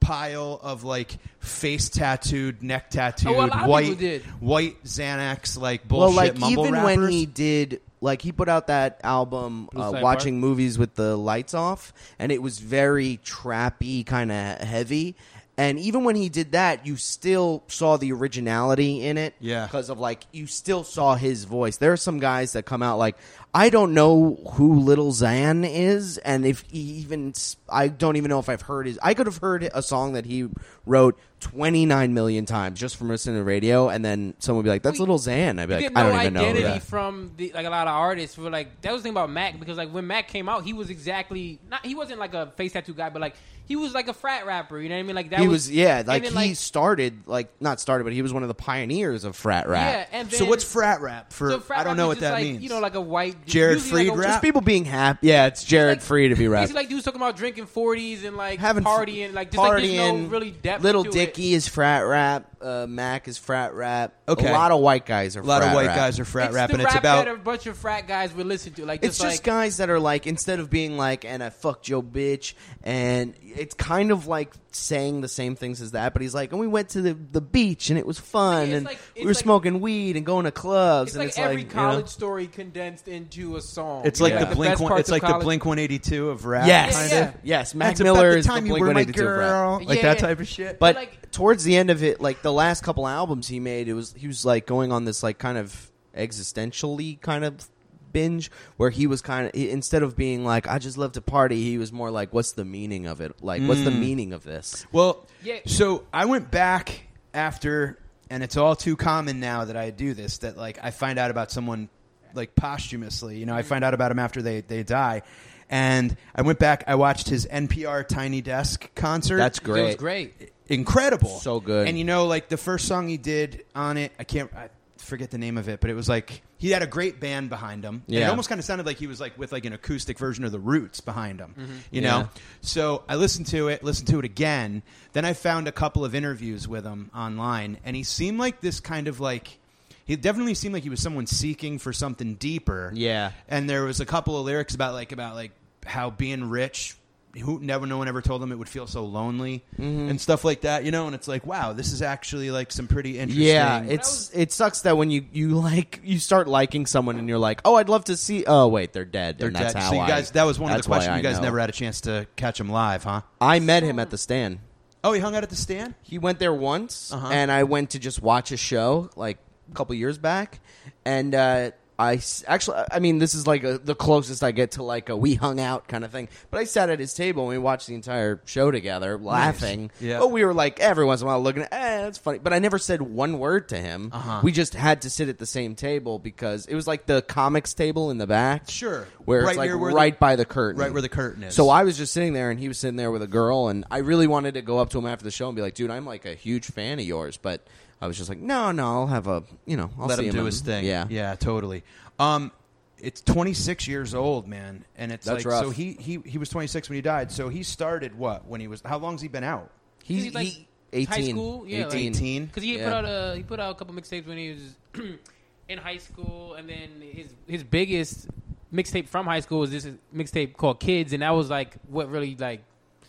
pile of like face tattooed, neck tattooed, Oh, a lot white people did. white Xanax like bullshit well, like mumble even rappers. when he did, like he put out that album, uh, Side watching movies with the lights off, and it was very trappy, kind of heavy. And even when he did that, you still saw the originality in it. Yeah. Because of like, you still saw his voice. There are some guys that come out like, I don't know who Lil Xan is, and if he even, I don't even know if I've heard his. I could have heard a song that he wrote 29 million times just from listening to radio, and then someone would be like, that's We- Lil Xan. I'd be You like, I don't even know. identity that. from the, like a lot of artists. For like that was the thing about Mac because like when Mac came out, he was exactly not. He wasn't like a face tattoo guy, but like he was like a frat rapper. You know what I mean? Like that he was, was, yeah, like then, he started, like not started, but he was one of the pioneers of frat rap. yeah. And then, so what's frat rap for so frat I don't know what that like, means. You know, like a white Jared usually like Freed a- rap? Just people being happy. Yeah, it's Jared like- free to be rap. It's like dudes talking about drinking forties and like Having partying, like just like there's no partying, really depth. Little to Dicky is frat rap. Uh, Mac is frat rap. Okay. a lot of white guys are. a lot frat of white rap. guys are It. frat it's rap, the and it's rap about that a bunch of frat guys would listen to. Like It's just, just like, guys that are like instead of being like and I fucked your bitch and it's kind of like saying the same things as that, but he's like and we went to the, the beach and it was fun It's and like- we were like- smoking weed and going to clubs It's and like it's every like you know- college story condensed into a song. It's like know, the best Blink one. parts It's of like the college- Blink One Eighty Two of rap. Yes, kind Yeah, of. yeah. yes. Mac That's about Miller the is time the you Blink were my 182 of rap. girl, like that type of shit. But like- towards the end of it, like the last couple albums he made, it was he was like going on this like kind of existentially kind of binge where he was kind of instead of being like I just love to party, he was more like what's the meaning of it? Like what's the Mm. meaning of this? Well, Yeah. so I went back after, and it's all too common now that I do this. That like I find out about someone like posthumously. You know, I find out about him after they they die, and I went back. I watched his NPR Tiny Desk concert. That's great. It was great. Incredible, So good. And you know, like the first song he did on it, I can't. I, forget the name of it but it was like he had a great band behind him And it almost kind of sounded like he was like with like an acoustic version of the roots behind him mm-hmm. you Yeah. know so I listened to it, listened to it again. Then I found a couple of interviews with him online, and he seemed like this kind of like he definitely seemed like he was someone seeking for something deeper. Yeah. And there was a couple of lyrics about like about like how being rich, who never no one ever told them it would feel so lonely Mm-hmm. and stuff like that. You know, and it's like wow, this is actually like some pretty interesting. Yeah, it's it sucks that when you you like you start liking someone and you're like, oh, I'd love to see. Oh, wait, they're dead. They're and that's dead. so you I- guys, that was one of the questions. You guys know. never had a chance to catch him live, huh? I met him at the stand. Oh, he hung out at the stand. He went there once, Uh-huh. and I went to just watch a show like a couple years back, and uh, I s- actually, I mean, this is like a, the closest I get to like a we hung out kind of thing. But I sat at his table and we watched the entire show together, laughing. Yeah. But we were like every once in a while looking at, eh, that's funny. But I never said one word to him. Uh-huh. We just had to sit at the same table because it was like the comics table in the back. Sure. Where Right it's like near where the- right by the curtain. right where the curtain is. So I was just sitting there, and he was sitting there with a girl, and I really wanted to go up to him after the show and be like, "Dude, I'm like a huge fan of yours," but I was just like, "No, no, I'll have a, you know, I'll let see him do in- his thing. Yeah, yeah, totally. Um, it's 26 years old, man, and it's That's like rough. so he he he was 26 when he died. So he started what when he was? How long's he been out? He's, He's like he, 18. high school, yeah, 18. Because he Yeah. put out a he put out a couple mixtapes when he was in high school, and then his his biggest mixtape from high school was this mixtape called Kids, and that was like what really like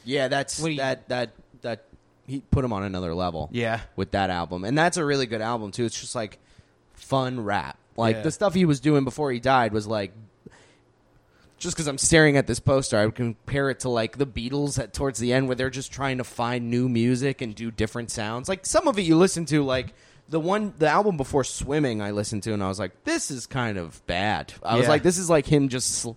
Yeah, that's What do you- that that that he put him on another level. Yeah. with that album, and that's a really good album too. It's just like fun rap. Like Yeah. the stuff he was doing before he died was like. Just because I'm staring at this poster, I would compare it to like the Beatles at towards the end, where they're just trying to find new music and do different sounds. Like some of it you listen to, like the one, the album before Swimming, I listened to, and I was like, this is kind of bad. I was like, this is like him just sl-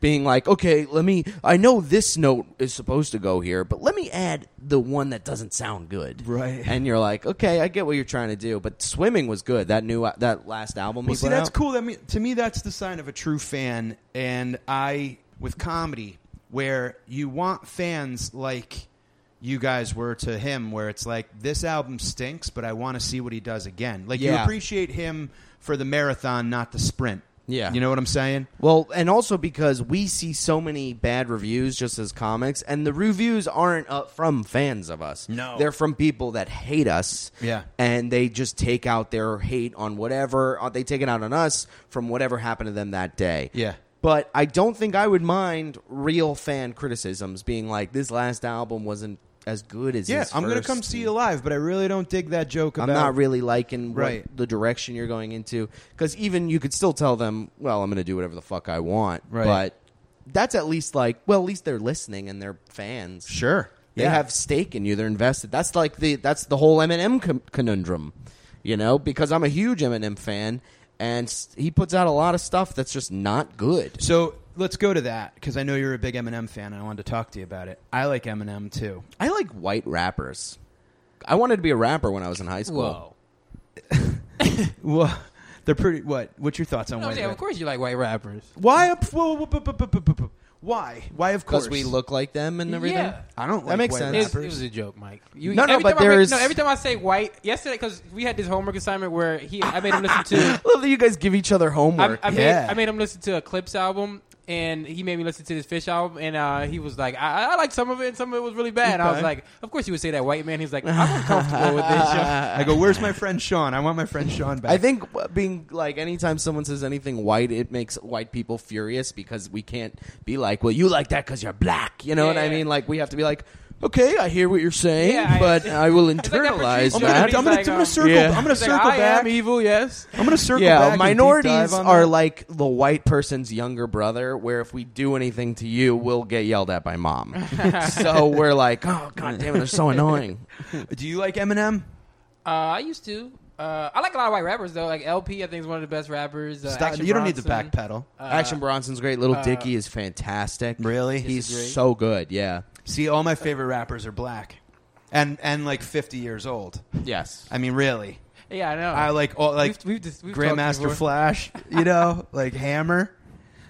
being like, okay, let me. I know this note is supposed to go here, but let me add the one that doesn't sound good. Right. And you're like, okay, I get what you're trying to do, but Swimming was good. That new that last album. Well, he see, put that's out. cool. That me, to me, that's the sign of a true fan. And I, with comedy, where you want fans like you guys were to him, where it's like this album stinks, but I want to see what he does again. Like you appreciate him for the marathon, not the sprint. Yeah. you know what I'm saying? Well, and also because we see so many bad reviews just as comics, and the reviews aren't uh, from fans of us. No. they're from people that hate us. Yeah. and they just take out their hate on whatever uh, they take it out on us from whatever happened to them that day. Yeah. But I don't think I would mind real fan criticisms being like, "This last album wasn't as good as." Yeah, his I'm gonna come see you live, but I really don't dig that joke. I'm about not really liking what- Right. the direction you're going into because even you could still tell them, well, I'm going to do whatever the fuck I want. Right. But that's at least like, well, at least they're listening and they're fans. Sure. They Yeah. have stake in you. They're invested. That's like the that's the whole Eminem con- conundrum, you know. Because I'm a huge Eminem fan, and s- he puts out a lot of stuff that's just not good. So let's go to that because I know you're a big Eminem fan, and I wanted to talk to you about it. I like Eminem too. I like white rappers. I wanted to be a rapper when I was in high school. whoa. Well, they're pretty. What? What's your thoughts on No, white? yeah, rap? of course you like white rappers. Why? Up, whoa, whoa, whoa, whoa, whoa, whoa, whoa, Why? Why? Of course Because we look like them and everything. Yeah. I don't. That like makes white sense. It, rappers. it was a joke, Mike. You, No, no, every but time I make- there's- no. Every time I say white, yesterday because we had this homework assignment where he, I made him listen to. I love that you guys give each other I, homework. I, Yeah. made, I made him listen to a Clipse album, and he made me listen to this Phish album, and uh, he was like, I, I like some of it, and some of it was really bad. And I was like, of course you would say that, white man. He's like, I'm uncomfortable with this. Show. I go. Where's my friend Sean? I want my friend Sean back. I think uh, being like anytime someone says anything white, it makes white people furious because we can't be like, well, you like that because you're black. You know what I Yeah. mean? Like we have to be like, okay, I hear what you're saying, Yeah, I- but I will It's like that internalize I'm gonna, that. I'm gonna, like, I'm gonna um, circle. Yeah. I'm gonna He's like, circle I back. am evil, yes. I'm gonna circle yeah, back. and deep minorities on are that. like the white person's younger brother, where if we do anything to you, we'll get yelled at by mom. so we're like, oh god damn it, they're so annoying. Do you like Eminem? Uh, I used to. Uh, I like a lot of white rappers though. Like El-P, I think is one of the best rappers. Uh, Stop. Action You don't need to Bronson. backpedal. Uh, Action Bronson's great. Little uh, Dicky is fantastic. Really? He's Disagree. so good. Yeah. See, all my favorite rappers are black, and and like 50 years old. Yes. I mean, really. Yeah, I know. I like all like we've, we've, just, we've Grandmaster. Flash. You know, like Hammer.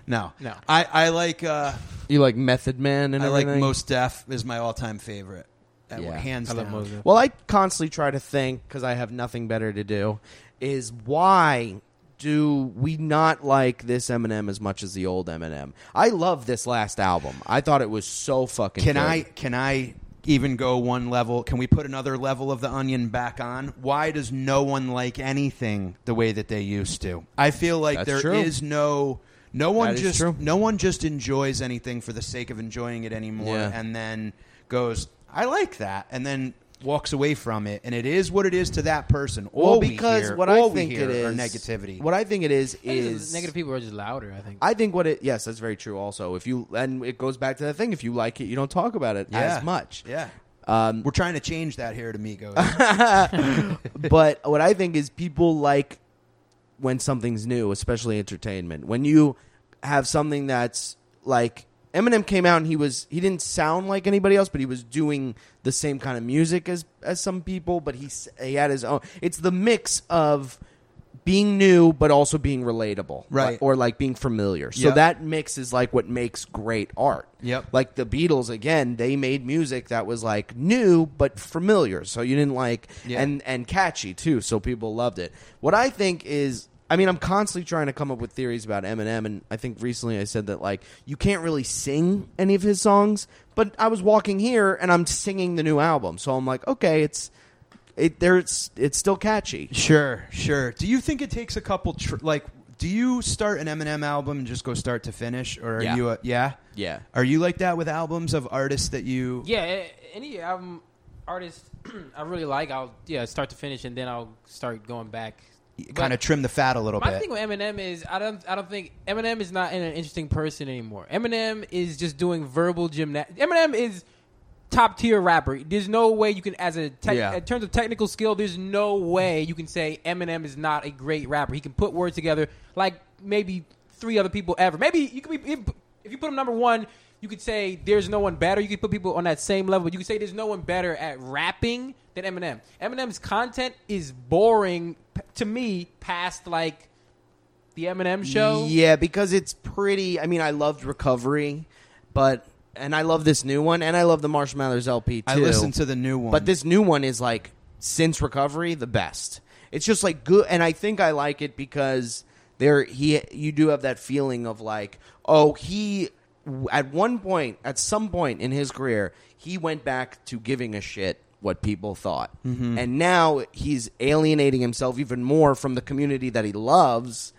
No, No. I I like uh, You like Method Man and I like? Mos Def is my all time favorite. That Yeah. hands I love down. Mos Well, I constantly try to think because I have nothing better to do. Is why do we not like this Eminem as much as the old Eminem? I love this last album. I thought it was so fucking. Can good. I can I even go one level? Can we put another level of the onion back on? Why does no one like anything the way that they used to? I feel like That's there is true. no no one That is just no one just enjoys anything for the sake of enjoying it anymore Yeah. and then goes, I like that and then walks away from it and it is what it is to that person. All Well, we because hear- what all I think hear it are is negativity. What I think it is is negative people are just louder. I think. I think what it yes, that's very true. Also, if you and it goes back to that thing. If you like it, you don't talk about it Yeah. as much. yeah. Um, We're trying to change that here at Amigos. but what I think is people like when something's new, especially entertainment. When you have something that's like Eminem came out and he was he didn't sound like anybody else, but he was doing the same kind of music as as some people, but he he had his own. It's the mix of being new but also being relatable, Right. Or like being familiar. So Yep. that mix is like what makes great art. Yep. Like the Beatles again, they made music that was like new but familiar. So you didn't like Yeah. and and catchy too, so people loved it. What I think is I mean, I'm constantly trying to come up with theories about Eminem, and I think recently I said that like you can't really sing any of his songs. But I was walking here and I'm singing the new album, so I'm like, okay, it's it there's it's still catchy. Sure, sure. Do you think it takes a couple tr- like? Do you start an Eminem album and just go start to finish, or are Yeah. you? A, yeah, Yeah, Are you like that with albums of artists that you? Yeah, any album artist I really like, I'll yeah start to finish, and then I'll start going back. Kind of trim the fat a little bit. My bit. thing with Eminem is I don't I don't think Eminem is not an interesting person anymore. Eminem is just doing verbal gymnastics. Eminem is top tier rapper. There's no way you can as a tech, Yeah. in terms of technical skill. There's no way you can say Eminem is not a great rapper. He can put words together like maybe three other people ever. Maybe you could be if, if you put him number one. You could say there's no one better. You could put people on that same level. You could say there's no one better at rapping than Eminem. Eminem's content is boring p- to me past like the Eminem show. Yeah, because it's pretty. I mean, I loved Recovery, but and I love this new one, and I love the Marshall Mathers LP too. I listened to the new one, But this new one is like since recovery the best. It's just like good, and I think I like it because there he you do have that feeling of like oh he at one point at some point in his career he went back to giving a shit what people thought, and now he's alienating himself even more from the community that he loves.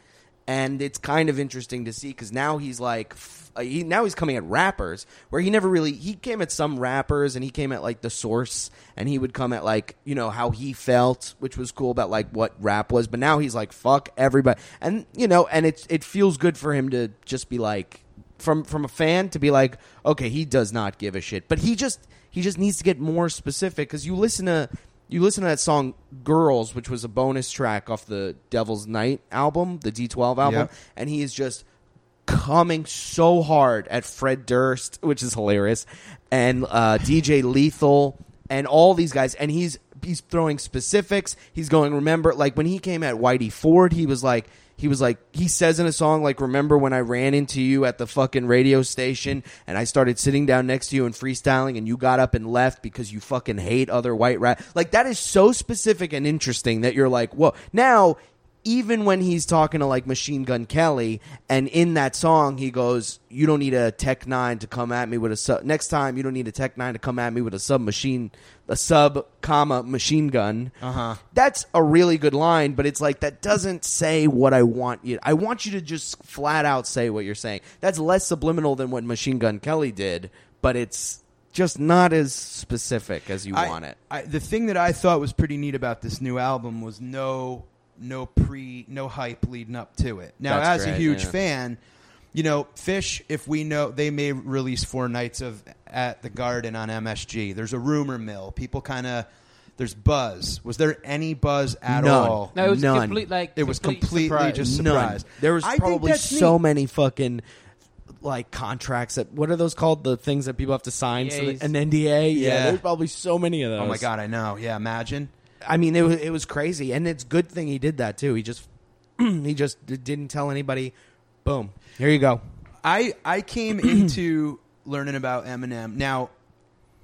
And it's kind of interesting to see because now he's like uh, he, now he's coming at rappers where he never really he came at some rappers and he came at like the source. And he would come at like you know how he felt which was cool about like what rap was. But now he's like fuck everybody. And you know and it's it feels good for him to just be like from from a fan to be like okay he does not give a shit but he just he just needs to get more specific because you listen to you listen to that song "Girls," which was a bonus track off the Devil's Night album, the D12 album, Yep. and he is just coming so hard at Fred Durst, which is hilarious, and uh, DJ Lethal, and all these guys, and he's he's throwing specifics. He's going, remember, like when he came at Whitey Ford, he was like. He was like, he says in a song, like, remember when I ran into you at the fucking radio station and I started sitting down next to you and freestyling and you got up and left because you fucking hate other white rap. Like, that is so specific and interesting that you're like, whoa. Now, even when he's talking to like Machine Gun Kelly, and in that song he goes, "You don't need a Tech Nine to come at me with a sub. Next time, you don't need a Tech Nine to come at me with a sub machine, a sub comma machine gun." Uh huh. That's a really good line, but it's like that doesn't say what I want you. I want you to just flat out say what you're saying. That's less subliminal than what Machine Gun Kelly did, but it's just not as specific as you I- want it. I, the thing that I thought was pretty neat about this new album was no no pre no hype leading up to it. Now, That's as a huge yeah. fan, you know, Phish. If we know they may release four nights of at the Garden on MSG. There's a rumor mill. People kind of there's buzz. Was there any buzz at None. all? No, it was None. complete like It was complete completely surprise. just None. There was I probably so neat. many fucking like contracts that what are those called? The things that people have to sign so that, an NDA. Yeah, Yeah. there's probably so many of those. Oh my god, I know. Yeah, imagine. I mean, it was, it was crazy, and it's good thing he did that too. He just he just didn't tell anybody. Boom. Here you go. I I came into learning about Eminem. Now,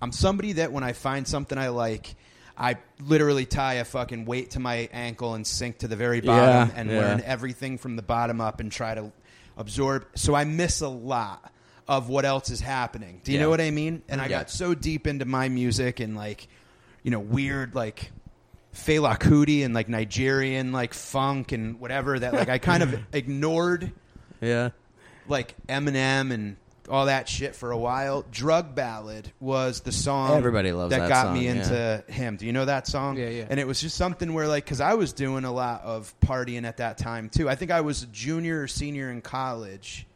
I'm somebody that when I find something I like, I literally tie a fucking weight to my ankle and sink to the very bottom Yeah, and yeah. learn everything from the bottom up and try to absorb. So I miss a lot of what else is happening. Do you Yeah. know what I mean? And I Yeah. got so deep into my music and like, you know, weird like Fela Kuti and like Nigerian like funk and whatever that like I kind of ignored Yeah. like Eminem and all that shit for a while. Drug Ballad was the song Everybody loves that got song, me yeah. into him. Do you know that song? Yeah, yeah. And it was just something where like cuz I was doing a lot of partying at that time too. I think I was a junior or senior in college.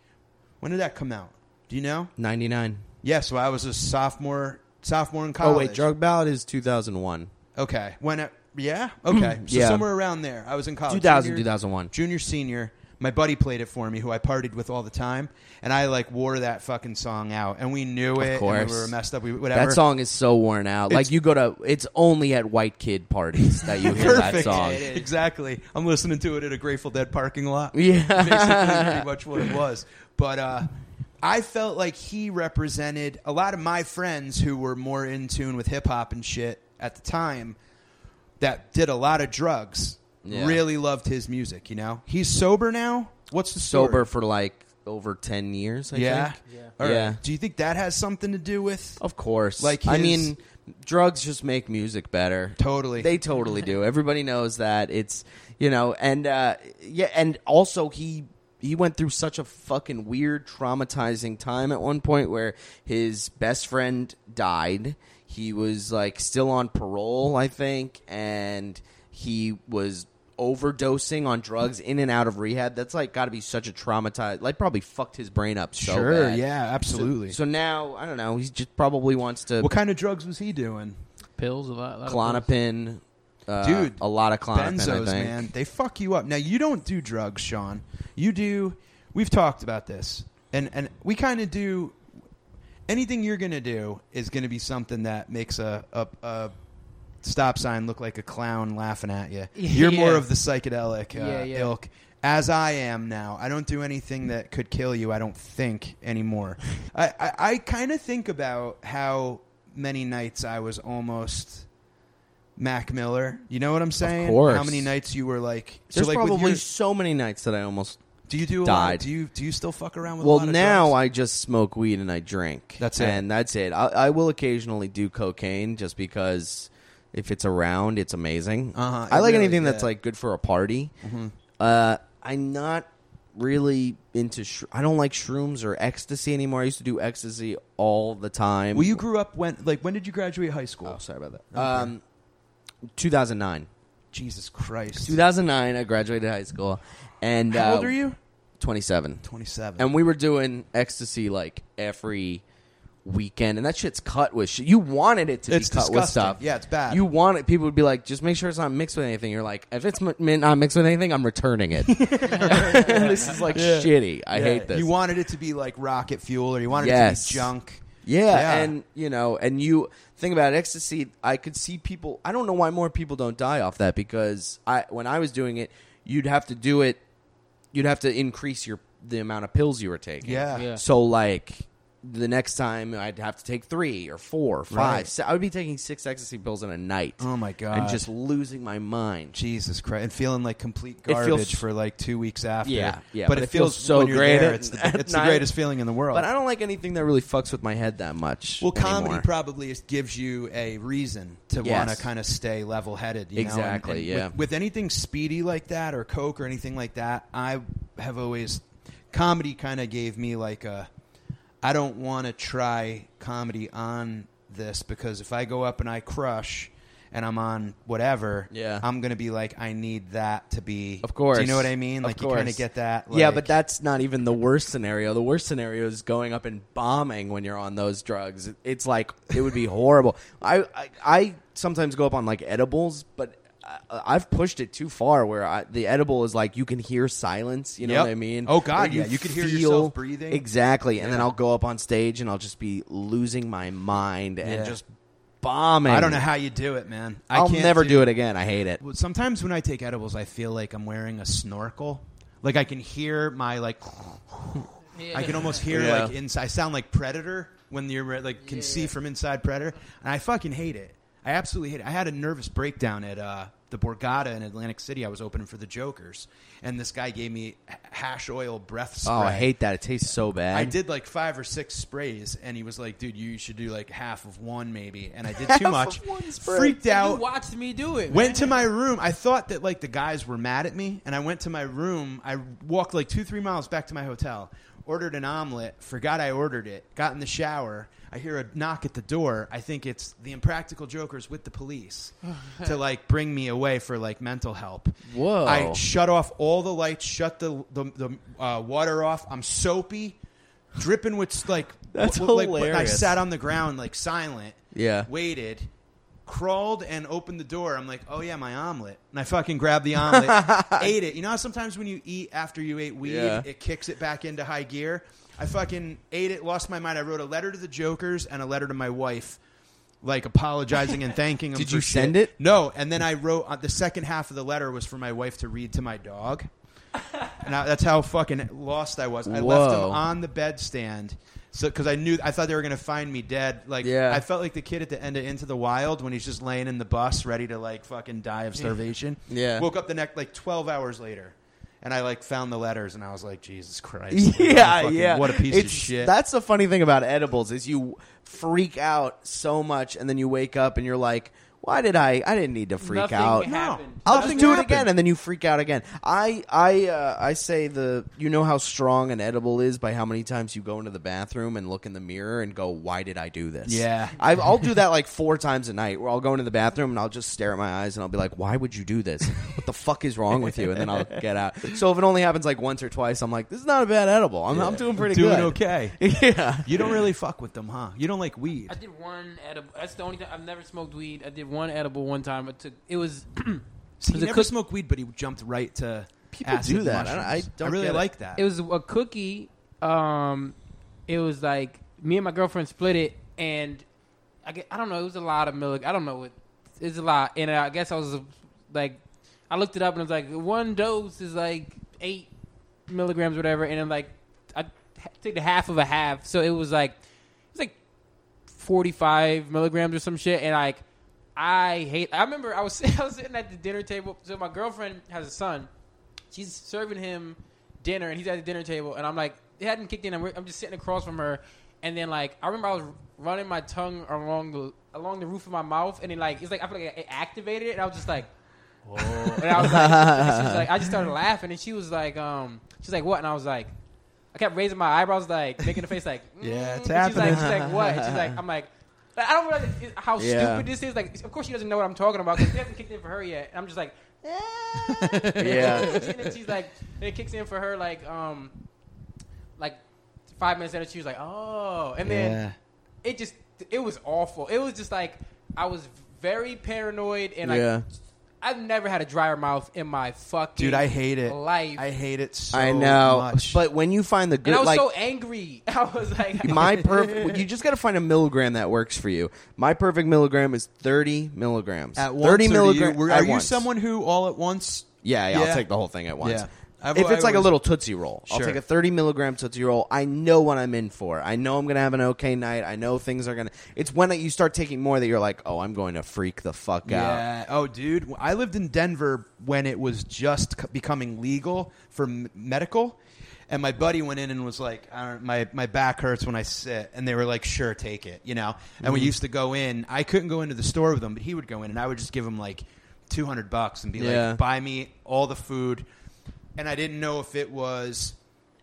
When did that come out? Do you know? Ninety nine. Yeah, so I was a sophomore sophomore in college. Oh wait, Drug Ballad is two thousand one. Okay. When it, Yeah. Okay. So Yeah. somewhere around there. I was in college. 2000, Junior- 2001. Junior, senior. My buddy played it for me, who I partied with all the time, and I like wore that fucking song out, and we knew it. and course. we were messed up. We whatever. That song is so worn out. Like you go to, it's only at white kid parties that you hear that Perfect. song. Exactly. I'm listening to it at a Grateful Dead parking lot. Yeah. Basically, pretty much what it was. But uh, I felt like he represented a lot of my friends who were more in tune with hip hop and shit at the time that did a lot of drugs. Yeah. Really loved his music. You know, he's sober now. What's the story? Sober for like over 10 years, I yeah. think. Yeah. All right. Yeah. Do you think that has something to do with? Of course. Like I mean, drugs just make music better. Totally. They totally do. Everybody knows that. It's you know, and uh, yeah, and also he he went through such a fucking weird, traumatizing time at one point where his best friend died. He was like still on parole, I think, and he was overdosing on drugs in and out of rehab. That's like got to be such a traumatized. Like probably fucked his brain up so sure. bad. Yeah. Absolutely. So now I don't know. He just probably wants to what kind of drugs was he doing? Pills, a lot, a lot of. Klonopin, uh, Dude, a lot of Klonopin. I benzos, think. man, they fuck you up. Now you don't do drugs, Sean. You do. We've talked about this, and and we kind of do. Anything you're gonna do is gonna be something that makes a, a, a stop sign look like a clown laughing at you. You're more of the psychedelic uh, Yeah, yeah. ilk. As I am now, I don't do anything that could kill you. I don't think anymore. I, I, I kind of think about how many nights I was almost Mac Miller. You know what I'm saying? course. How many nights you were like? So There's like probably your- so many nights that I almost. Do you do lot? Do you do you still fuck around with? a Well, lot of now? I just smoke weed and I drink. That's it. and that's it. I, I will occasionally do cocaine just because if it's around, it's amazing. Uh-huh, it I like really- anything that's like good for a party. Mhm. Uh, I'm not really into. Sh- I don't like shrooms or ecstasy anymore. I used to do ecstasy all the time. Well, you grew up when? Like, when did you graduate high school? Oh, sorry about that. Okay. Um, 2009. Jesus Christ! 2009, I graduated high school, and How uh, old are you? 27. Twenty-seven. And we were doing ecstasy like every weekend, and that shit's cut with shit. You wanted it to It's be cut with stuff. Yeah, it's bad. You want it. People would be like, just make sure it's not mixed with anything. You're like, if it's m- not mixed with anything, I'm returning it. this is like Yeah. shitty. I Yeah, hate this. You wanted it to be like rocket fuel, or you wanted it to be junk. Yeah, Yeah. and you know, and you think about it, ecstasy. I could see people. I don't know why more people don't die off that because I, when I was doing it, you'd have to do it. You'd have to increase your the amount of pills you were taking. Yeah. Yeah. So like the next time I'd have to take three or four or five. Right. I would be taking six ecstasy pills in a night. Oh my god! And just losing my mind. Jesus Christ, and feeling like complete It feels- garbage for like two weeks after. Yeah, yeah, But, but it, it feels feels so great there, it's the, it's the greatest feeling in the world. But I don't like anything that really fucks with my head that much. Well, comedy probably gives you a reason to Yes. want to kind of stay level headed. Exactly, Know? And, and yeah. With, with anything speedy like that or coke or anything like that, I have always comedy kind of gave me like a. I don't want to try comedy on this because if I go up and I crush. And I'm on whatever. Yeah. I'm gonna be like, I need that to be. Of course. Do you know what I mean? Like you kind of get that. yeah, but that's not even the worst scenario. The worst scenario is going up and bombing when you're on those drugs. It's like it would be horrible. I, I I sometimes go up on like edibles, but I've pushed it too far where I, the edible is like you can hear silence. You know Yep. what I mean? Oh, God, Where yeah. You can hear feel- yourself breathing. exactly. And then I'll go up on stage and I'll just be losing my mind and Yeah. just bombing. I don't know how you do it, man. I I'll can't never do it again. I hate it. Sometimes when I take edibles, I feel like I'm wearing a snorkel. Like I can hear my like. I can almost hear Yeah. like inside. I sound like Predator when you're like can see from inside Predator, and I fucking hate it. I absolutely hate it. I had a nervous breakdown at uh, the Borgata in Atlantic City. I was opening for the Jokers, and this guy gave me hash oil breath spray. Oh, I hate that. It tastes so bad. I did like five or six sprays, and he was like, "Dude, you should do like half of one, maybe." And I did too much. of one spray. Freaked You out. watched me do it. Went man. to my room. I thought that like the guys were mad at me, and I went to my room. I walked like two, three miles back to my hotel. Ordered an omelet. Forgot I ordered it. Got in the shower. I hear a knock at the door. I think it's the Impractical Jokers with the police to like bring me away for like mental help. Whoa. I shut off all the lights. Shut the the, the uh, water off. I'm soapy, dripping with like That's w- w- like, I sat on the ground like silent Yeah. waited, crawled and opened the door. I'm like, oh yeah, my omelet, and I fucking grabbed the omelet, ate it. You know how sometimes when you eat after you ate weed, Yeah. it kicks it back into high gear. I fucking ate it, lost my mind. I wrote a letter to the Jokers and a letter to my wife. Like apologizing and thanking them. Did for you shit. send it? No, and then I wrote uh, the second half of the letter was for my wife to read to my dog. And I, that's how fucking lost I was. I left him Whoa. on the bedstand. So, because I knew, I thought they were gonna find me dead. Like, Yeah. I felt like the kid at the end of Into the Wild when he's just laying in the bus, ready to like fucking die of starvation. Yeah. Woke up the next like twelve hours later, and I like found the letters, and I was like, Jesus Christ. yeah, Fucking- yeah. What a piece It's- of shit. That's the funny thing about edibles is you freak out so much, and then you wake up and you're like, "Why did I? I didn't need to freak Nothing out." happened. I'll Nothing just do it again, and then you freak out again. I I uh, I say the you know how strong an edible is by how many times you go into the bathroom and look in the mirror and go, "Why did I do this?" Yeah. I, I'll do that like four times a night. Where I'll go into the bathroom and I'll just stare at my eyes and I'll be like, "Why would you do this? What the fuck is wrong with you?" And then I'll get out. So if it only happens like once or twice, I'm like, "This is not a bad edible. I'm, I'm doing pretty doing good." okay. yeah. You don't really fuck with them, huh? You don't like weed. I did one edible. That's the only time I've never smoked weed. I did one edible one time. It took. It was. See, was he never cook- smoked weed, but he jumped right to People acid do that. I- mushrooms. I don't really get it. like that. It was a cookie. Um, it was like me and my girlfriend split it, and I get, I don't know. It was a lot of milk. I don't know what. It's a lot, and I guess I was like, I looked it up and it was like one dose is like eight milligrams, or whatever, and I'm like I ha- took the half of a half, so it was like it was like forty five milligrams or some shit, and like I hate. I remember I was I was sitting at the dinner table. So my girlfriend has a son. She's serving him dinner, and he's at the dinner table, and I'm like, it hadn't kicked in. I'm, I'm just sitting across from her, and then like I remember I was running my tongue along the along the roof of my mouth, and then like it's like I feel like it activated it, and I was just like. And I was like, she was like, I just started laughing, and she was like, um, she's like, what? And I was like, I kept raising my eyebrows, like making a face, like, Yeah, it's mm. And She's like, she's like, what? And she's like, I'm like, like, I don't realize it- how Yeah. stupid this is. Like, of course she doesn't know what I'm talking about because it hasn't kicked in for her yet. And I'm just like, eh. Yeah. and then she's like, it kicks in for her like, um, like five minutes later. She was like, oh, and then Yeah. it just, it was awful. It was just like I was very paranoid and Yeah. Like. I've never had a drier mouth in my fucking Dude, I hate it. life. I hate it so I know, much. but when you find the good, and I was like so angry. I was like, my perfect, you just got to find a milligram that works for you. My perfect milligram is thirty milligrams. at once, thirty or do milligrams. You, were- are you someone who all at once? Yeah, yeah, Yeah. I'll take the whole thing at once. Yeah. I've- If it's like a little Tootsie Roll, I'll Sure. take a 30 milligram Tootsie Roll. I know what I'm in for. I know I'm going to have an okay night. I know things are going to. It's when you start taking more that you're like, oh, I'm going to freak the fuck out. Yeah. Oh, dude, I lived in Denver when it was just c- becoming legal for m- medical. And my buddy went in and was like, I don't, "My my back hurts when I sit," and they were like, "Sure, take it," you know. And Mm-hmm. we used to go in. I couldn't go into the store with him, but he would go in, and I would just give him like two hundred bucks and be Yeah. like, "Buy me all the food." And I didn't know if it was,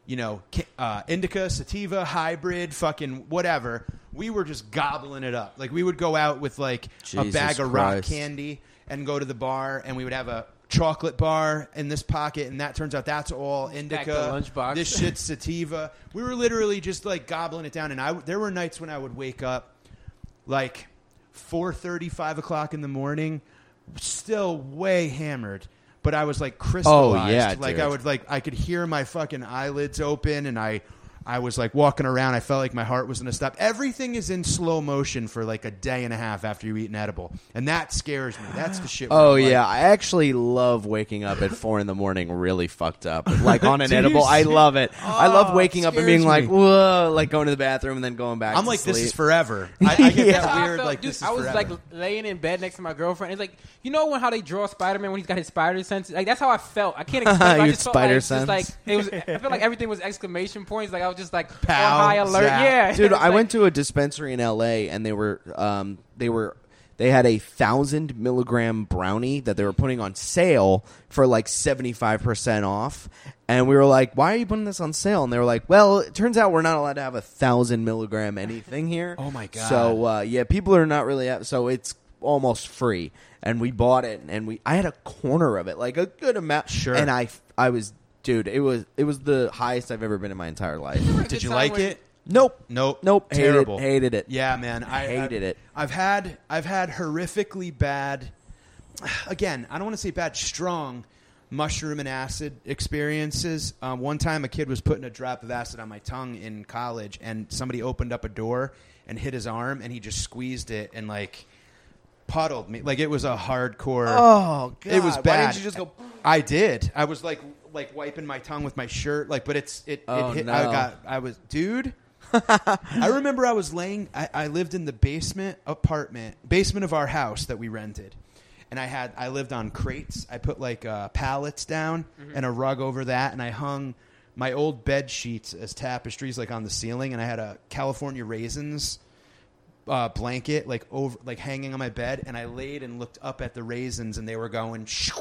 you know, uh, indica, sativa, hybrid, fucking whatever. We were just gobbling it up. Like we would go out with like a bag of rock Christ. candy and go to the bar, and we would have a chocolate bar in this pocket, and that turns out that's all indica. lunchbox. This shit's sativa. We were literally just like gobbling it down, and I there were nights when I would wake up like four thirty, five o'clock in the morning, still way hammered. But I was like crystallized. Oh, yeah, like dude. I would like I could hear my fucking eyelids open, and I I was like walking around. I felt like my heart was going to stop. Everything is in slow motion for like a day and a half after you eat an edible, and that scares me. That's the shit. Oh where I'm like, yeah, I actually love waking up at four in the morning, really fucked up, like on an edible. I love it. I love Oh, waking up and being scares like, me. whoa, like going to the bathroom and then going back. I'm to like, this is forever. I, I get Yeah. That how I weird. felt, Like dude, this is I was forever. like laying in bed next to my girlfriend. It's like you know when how they draw Spider Man when he's got his spider sense. Like that's how I felt. I can't explain. it. I Your just felt spider like, just like it was. I felt like everything was exclamation points. Like I was just like Pow, on high alert. zap. Yeah, dude. It's I like- went to a dispensary in L.A. and they were, um, they were, they had a thousand milligram brownie that they were putting on sale for like seventy five percent off, and we were like, "Why are you putting this on sale?" And they were like, "Well, it turns out we're not allowed to have a thousand milligram anything here." Oh my God. So uh, yeah, people are not really so it's almost free, and we bought it, and we I had a corner of it, like a good amount, Sure. and I I was. Dude, it was it was the highest I've ever been in my entire life. Did you like it? Nope. Nope. Nope. Hated- Terrible. hated it. Yeah, man. I Hated I- it. I've had I've had horrifically bad. Again, I don't want to say bad. Strong mushroom and acid experiences. Um, one time, a kid was putting a drop of acid on my tongue in college, and somebody opened up a door and hit his arm, and he just squeezed it and like puddled me. Like it was a hardcore. Oh, God. It was Why bad. didn't you just go- I did. I was like like wiping my tongue with my shirt. Like, but it's it. Oh, it hit, no. I got. I was dude. I remember I was laying. I, I lived in the basement apartment, basement of our house that we rented, and I had. I lived on crates. I put like uh, pallets down and a rug over that, and I hung my old bed sheets as tapestries, like on the ceiling, and I had a California raisins uh, blanket like over like hanging on my bed and I laid and looked up at the raisins and they were going shoo,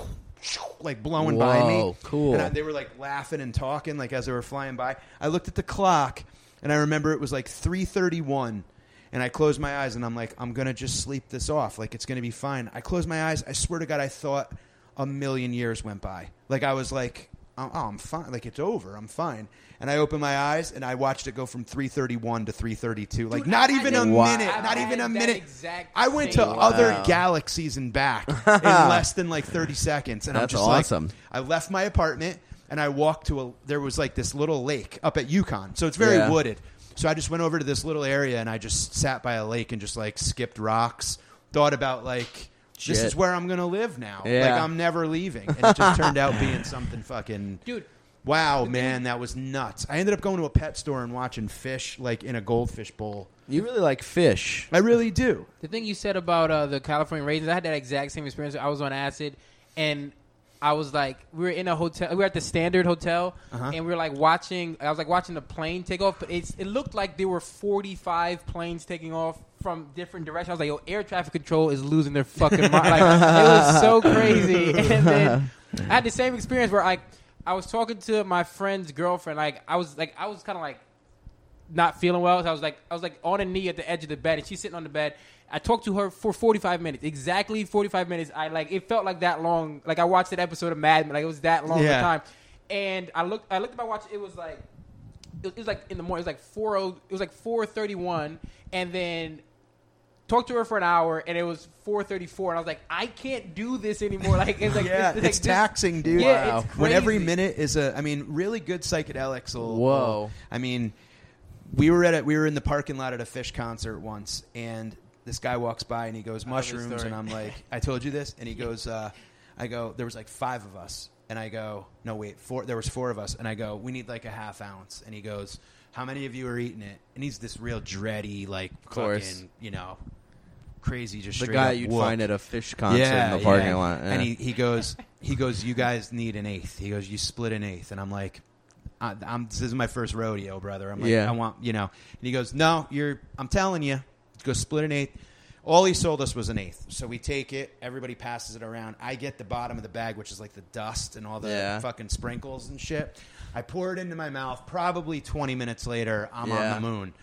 like blowing by me. Cool. And I, they were like laughing and talking like as they were flying by. I looked at the clock and I remember it was like 3:31 and I closed my eyes and I'm like I'm going to just sleep this off like it's going to be fine. I closed my eyes. I swear to god I thought a million years went by. Like I was like oh, I'm fine. Like it's over. I'm fine. And I opened my eyes and I watched it go from 331 to 332. Like Dude, not I- I even a Wow. minute. Not even a minute. I went to same- other galaxies and back in less than like 30 seconds. And I'm That's just awesome. like, I left my apartment and I walked to a, there was like this little lake up at UConn. So it's very Yeah. wooded. So I just went over to this little area and I just sat by a lake and just like skipped rocks, thought about like, this is where I'm going to live now. Yeah. Like I'm never leaving. And it just turned out being something fucking. dude. Wow, man, that was nuts. I ended up going to a pet store and watching fish like in a goldfish bowl. You really like fish. I really do. The thing you said about uh, the California raisins, I had that exact same experience. I was on acid, and I was like, we were in a hotel. We were at the Standard Hotel, Uh-huh. and we were like watching. I was like watching the plane take off, but it's it looked like there were forty five planes taking off from different directions. I was like, yo, air traffic control is losing their fucking mind. Like it was so crazy. And then I had the same experience where I I was talking to my friend's girlfriend. Like I was like I was kind of like not feeling well. So I was like, I was like on a knee at the edge of the bed, and she's sitting on the bed. I talked to her for 45 minutes, exactly 45 minutes. I like it felt like that long. Like I watched an episode of Mad Men, like it was that long of Yeah. a time. And I looked, I looked at my watch. It was like, it was, like in the morning. It was like four oh, it was like 4:31, and then talked to her for an hour, and it was 4:34, and I was like, I can't do this anymore. Like it's like yeah, it's, it's, like this- taxing, dude. Yeah, Wow. it's When every minute is a, I mean, really good psychedelics will. Whoa. will- I mean, we were at a, we were in the parking lot at a Phish concert once, and this guy walks by and he goes mushrooms, and I'm like, I told you this, and he goes, uh, I go, there was like five of us, and I go, no wait, four, there was four of us, and I go, we need like a half ounce, and he goes, how many of you are eating it? And he's this real dready, like course. fucking, you know, crazy, just The guy you'd whoop find at a Phish concert in the parking yeah. lot. And he, he goes, he goes, you guys need an eighth. He goes, you split an eighth. And I'm like, I, I'm, this is my first rodeo, brother. I'm like, Yeah. I want, you know. And he goes, no, you're, I'm telling you, go split an eighth. All he sold us was an eighth. So we take it. Everybody passes it around. I get the bottom of the bag, which is like the dust and all the Yeah. fucking sprinkles and shit. I pour it into my mouth. Probably 20 minutes later, I'm Yeah. on the moon.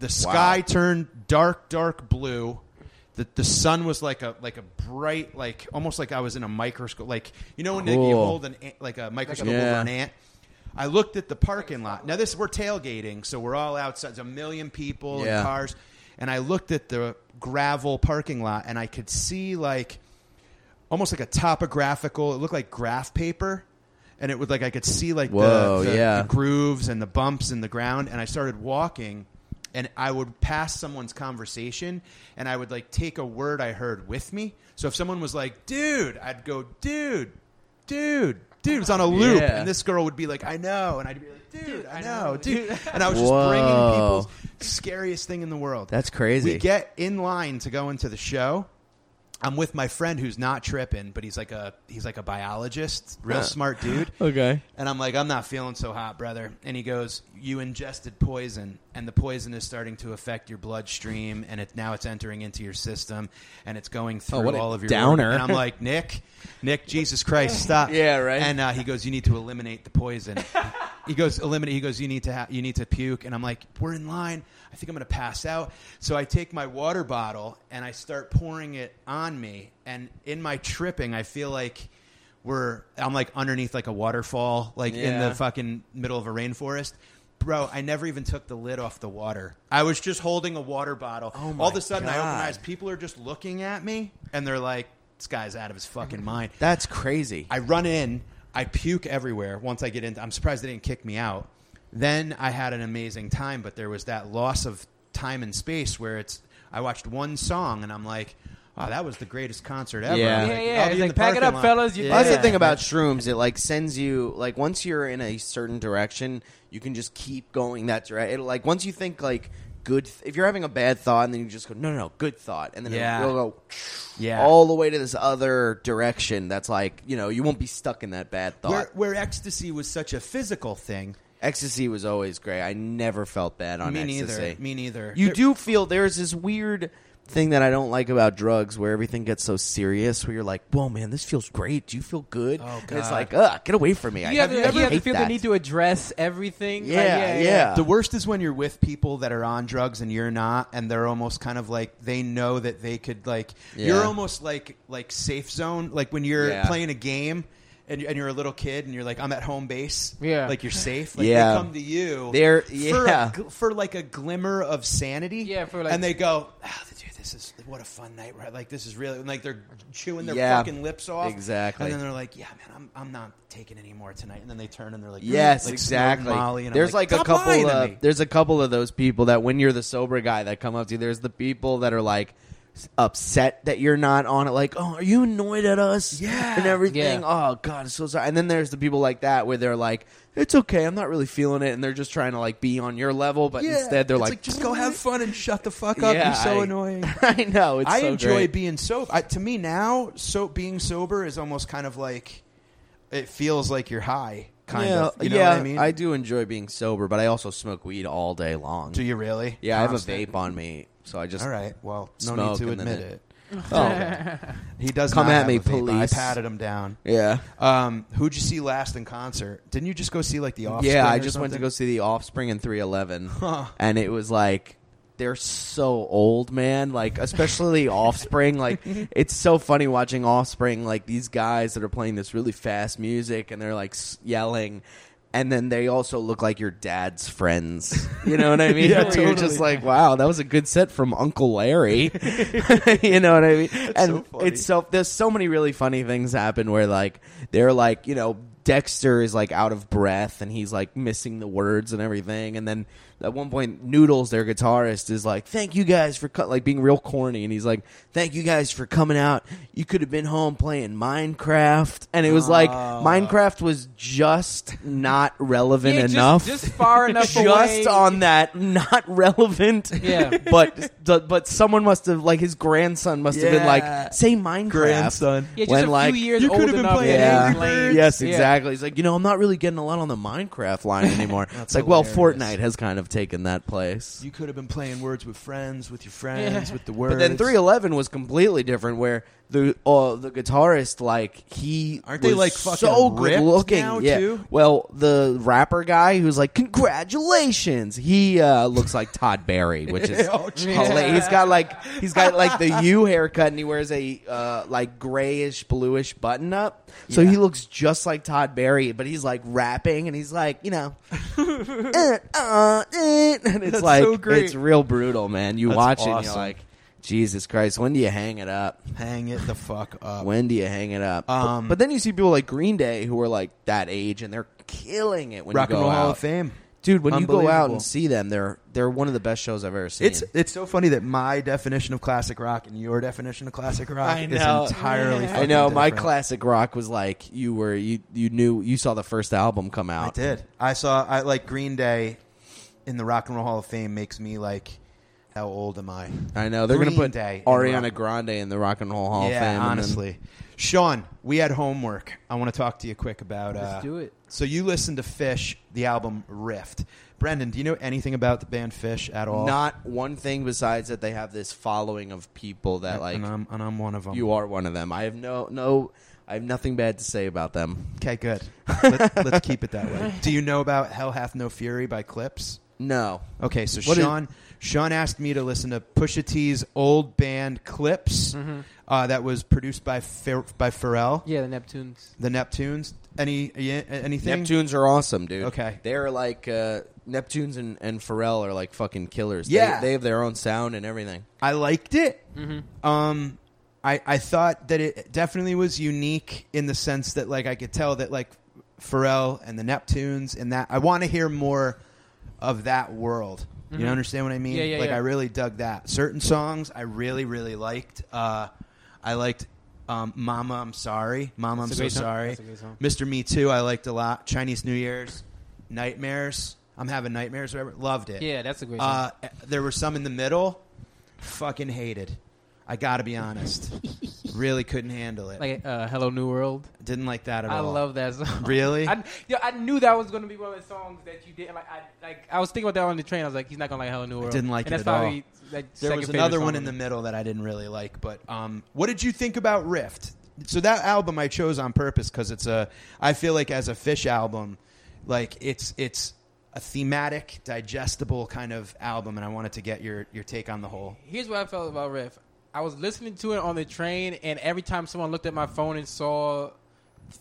The sky turned dark, dark blue. The, the sun was like a like a bright like almost like I was in a microscope like you know when like, you hold an like a microscope Yeah. over an ant. I looked at the parking lot. Now this we're tailgating, so we're all outside. There's a million people Yeah. and cars, and I looked at the gravel parking lot, and I could see like almost like a topographical. It looked like graph paper, and it would like I could see like Whoa, the, the, yeah. the grooves and the bumps in the ground. And I started walking, and I would pass someone's conversation, and I would like take a word I heard with me. So if someone was like, "Dude," I'd go, "Dude, dude." Dude, it was on a loop, Yeah. and this girl would be like, "I know," and I'd be like, "Dude, I know, dude," and I was just Whoa. bringing people's scariest thing in the world. That's crazy. We get in line to go into the show. I'm with my friend who's not tripping, but he's like a he's like a biologist, real smart dude. okay. And I'm like, I'm not feeling so hot, brother. And he goes, You ingested poison, and the poison is starting to affect your bloodstream, and it now it's entering into your system, and it's going through Oh, what a all of your downer. organs." And I'm like, Nick, Nick, Jesus Christ, stop. Yeah, right. And uh, he goes, You need to eliminate the poison. he goes, Eliminate. He goes, You need to ha- you need to puke. And I'm like, We're in line. I think I'm going to pass out. So I take my water bottle and I start pouring it on me. And in my tripping, I feel like we're I'm like underneath like a waterfall, like in the fucking middle of a rainforest. Bro, I never even took the lid off the water. I was just holding a water bottle. Oh my All of a sudden, I open God. my eyes. People are just looking at me, and they're like, "This guy's out of his fucking mind." That's crazy. I run in, I puke everywhere. Once I get in, I'm surprised they didn't kick me out. Then I had an amazing time, but there was that loss of time and space where it's. I watched one song, and I'm like, "Oh, that was the greatest concert ever." Yeah. Like, Yeah, I'll yeah. be It's in like, the pack it parking up, lot. fellas. You Yeah. That's the thing about shrooms. It like sends you like once you're in a certain direction, you can just keep going that direction. Like once you think like good, if you're having a bad thought, and then you just go no, no, no, good thought, and then Yeah. it'll go Yeah. all the way to this other direction. That's like you know you won't be stuck in that bad thought. Where, where ecstasy was such a physical thing. ecstasy was always great. I never felt bad on me ecstasy. neither. Me neither. You There- do feel there's this weird thing that I don't like about drugs where everything gets so serious where you're like, whoa, man, this feels great. Do you feel good? Oh, And it's like, ugh, get away from me. I You have, I to, you have to hate feel that. the need to address everything. Like, Yeah, yeah. The worst is when you're with people that are on drugs and you're not, and they're almost kind of like they know that they could like you're almost like like safe zone. Like when you're Yeah. playing a game and, and you're a little kid and you're like I'm at home base. Yeah. like you're safe. Like Yeah. they come to you. They're- for, yeah. a, for like a glimmer of sanity. Yeah, for, like- and they go, ah, oh, dude, this is what a fun night, right? Like this is really like they're chewing their Yeah. fucking lips off. Exactly. and then they're like, yeah, man, I'm I'm not taking any more tonight. And then they turn and they're like, Yes, like, exactly. snorting Molly, and I'm there's like, a "Stop couple. lying to Of, there's a couple of those people that when you're the sober guy that come up to you, there's the people that are like upset that you're not on it. Like, oh, are you annoyed at us? Yeah. and everything. Yeah. Oh God, I'm so sorry. And then there's the people like that where they're like, it's okay, I'm not really feeling it, and they're just trying to like be on your level, but instead they're It's like, just go have fun and shut the fuck up. Yeah, You're so I- annoying. I know. It's I so enjoy great. being sober. I, to me now, so being sober is almost kind of like it feels like you're high, kind yeah, of. You know yeah, what I mean? I do enjoy being sober, but I also smoke weed all day long. Do you really? Yeah, I have a vape on me, so I just All right. Well, no Smoke need to and then admit it- it. Oh, He does Come not at have me, a vape. I patted him down. yeah. Um, who'd you see last in concert? Didn't you just go see like the Offspring? Yeah, I or just went to something? go see the Offspring in 311, Huh. and it was like they're so old, man. Like especially Offspring. Like it's so funny watching Offspring. Like these guys that are playing this really fast music, and they're like s- yelling. And then they also look like your dad's friends. You know what I mean? Yeah, Where You're just like, wow, that was a good set from Uncle Larry. you know what I mean? and so it's so there's so many really funny things happen where like they're like you know Dexter is like out of breath and he's like missing the words and everything and then at one point Noodles their guitarist is like thank you guys for cut like being real corny and he's like thank you guys for coming out you could have been home playing Minecraft and it was like Ah. Minecraft was just not relevant Yeah, just- enough just far enough just away. on that not relevant Yeah. but but someone must have like his grandson must have been Yeah. like say Minecraft grandson. Yeah, just when, a like, few years you could old have been enough. playing to yeah. Angry explain- Birds. Yes, Yeah. exactly. He's like, you know, I'm not really getting a lot on the Minecraft line anymore. it's like, well, hilarious. Fortnite has kind of taken that place. You could have been playing words with friends, with your friends, Yeah. with the words. But then 311 was completely different, where the uh, the guitarist like he Aren't they, like, fucking so good looking? now, yeah. too? Well, the rapper guy who's like, congratulations, he uh, looks like Todd Barry, which is Oh, hilarious. He's got like he's got like the U haircut, and he wears a uh, like grayish bluish button up. So Yeah. he looks just like Todd Barry, but he's like rapping, and he's like, you know, uh, uh, eh, and it's That's like so it's real brutal, man. You That's watch it, and you're like, Jesus Christ, when do you hang it up? hang it the fuck up. When do you hang it up? But- Um, but, then you see people like Green Day who are like that age, and they're killing it when Rock you and go Roll Hall out. of Fame. Dude, when you go out and see them, they're they're one of the best shows I've ever seen. It's it's so funny that my definition of classic rock and your definition of classic rock I is entirely. I I fucking know my classic rock was like you were you you knew you saw the first album come out. I did. I saw. I like Green Day in the Rock and Roll Hall of Fame makes me like. How old am I? I know they're going to put Day Ariana. Grande in the Rock and Roll Hall yeah, of Fame. and then- honestly. Sean, we had homework. I want to talk to you quick about. Uh, Let's do it. So you listened to Phish, the album Rift. Brendan, do you know anything about the band Phish at all? not one thing besides that they have this following of people that like and I'm, and I'm one of them. you are one of them. I have no no I have nothing bad to say about them. Okay, good. Let, let's keep it that way. Do you know about Hell Hath No Fury by Clipse? No. Okay, so What is- Sean Sean asked me to listen to Pusha T's old band Clipse, Mm-hmm. uh, that was produced by Pha- by Pharrell, Yeah, the Neptunes. the Neptunes. Any yeah, anything? Neptunes are awesome, dude. Okay. They're like uh Neptunes and, and Pharrell are like fucking killers. Yeah. they, they have their own sound and everything. I liked it. Mm-hmm. Um, I I thought that it definitely was unique in the sense that like I could tell that like Pharrell and the Neptunes and that I want to hear more of that world. You Mhm. understand what I mean? Yeah, yeah, like yeah. I really dug that. Certain songs I really really liked. Uh, I liked um, Mama I'm Sorry. Mama I'm so sorry. That's a great song. Mr. Me Too I liked a lot. Chinese New Year's, Nightmares. I'm having nightmares. Whatever. Loved it. Yeah, that's a great song. Uh, there were some in the middle. Fucking hated. I got to be honest. really couldn't handle it. like uh, Hello New World. Didn't like that at I all. I love that song. Really? I, yeah, I knew that was going to be one of the songs that you didn't like. I like. I was thinking about that on the train. I was like, he's not going to like Hello New World. didn't like and it that's at all. probably, Like, There was another one in the middle that I didn't really like. But um, what did you think about Rift? So that album I chose on purpose because it's a. I feel like as a Phish album, like it's it's a thematic, digestible kind of album, and I wanted to get your your take on the whole. Here's what I felt about Rift. I was listening to it on the train, and every time someone looked at my phone and saw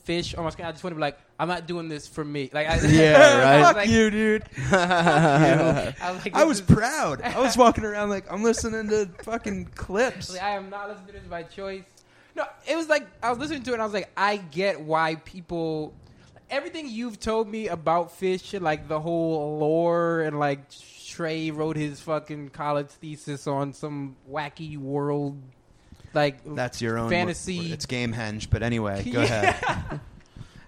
Phish on my screen, I just wanted to be like, "I'm not doing this for me." Like, I, Yeah, right. was Fuck like, you, dude. I was, like, I was is- proud. I was walking around like I'm listening to fucking Clipse. Like, I am not listening to this by choice. No, it was like I was listening to it and I was like, I get why people. Everything you've told me about Phish like the whole lore and like Trey wrote his fucking college thesis on some wacky world, like That's your own fantasy. It's Gamehenge, but anyway, go Yeah. ahead.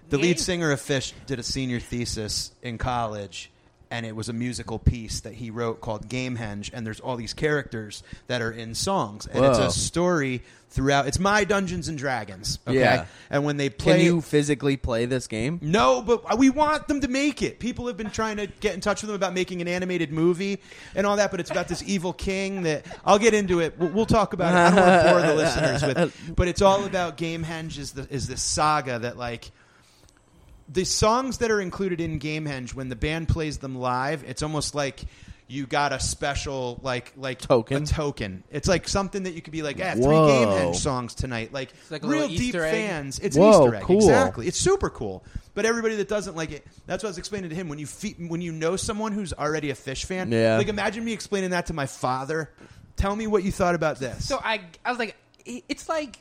The Game- lead singer of Phish did a senior thesis in college, and it was a musical piece that he wrote called Gamehenge, and there's all these characters that are in songs, and it's a story throughout. It's my Dungeons and Dragons, okay? Yeah. And when they play, Can you physically play this game? no, but we want them to make it. People have been trying to get in touch with them about making an animated movie and all that, but it's about this evil king that I'll get into it. We'll, we'll talk about it. I don't want to bore the listeners with, but it's all about Gamehenge is the is this saga that like the songs that are included in Gamehenge when the band plays them live, it's almost like you got a special like like Token? a token. It's like something that you could be like, ah, three Whoa. Gamehenge songs tonight. Like, like a real deep egg. fans. It's Whoa, an Easter egg. cool. Exactly. It's super cool. But everybody that doesn't like it, that's what I was explaining to him. When you fe- when you know someone who's already a Phish fan, Yeah. like imagine me explaining that to my father. Tell me what you thought about this. So I, I was like, it's like,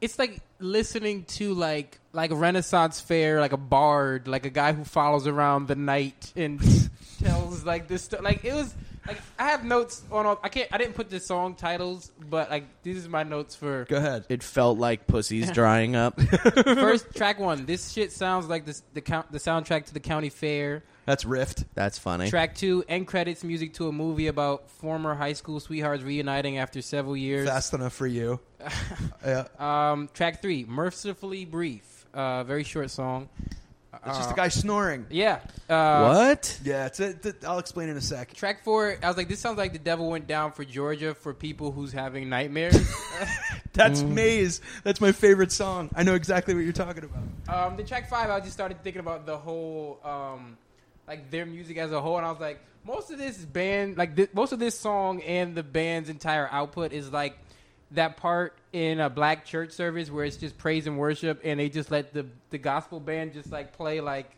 it's like listening to like like a Renaissance fair, like a bard, like a guy who follows around the night and tells like this stuff. Like it was like I have notes on. All, I can't. I didn't put the song titles, but like these are my notes for Go ahead. It felt like pussies drying up. first track one. This shit sounds like this the count the soundtrack to the county fair. That's Rift. That's funny. Track two, end credits music to a movie about former high school sweethearts reuniting after several years. Fast enough for you. yeah. Um, track three, mercifully brief. Uh, very short song. It's just Uh, a guy snoring. Yeah. Uh, what? Yeah, it's a, th- I'll explain in a sec. Track four, I was like, this sounds like the devil went down for Georgia for people who's having nightmares. That's Mm. Maze. That's my favorite song. I know exactly what you're talking about. um, the track five, I just started thinking about the whole, um, like their music as a whole, and I was like, most of this band, like thi- most of this song and the band's entire output is like that part in a black church service where it's just praise and worship, and they just let the the gospel band just like play like.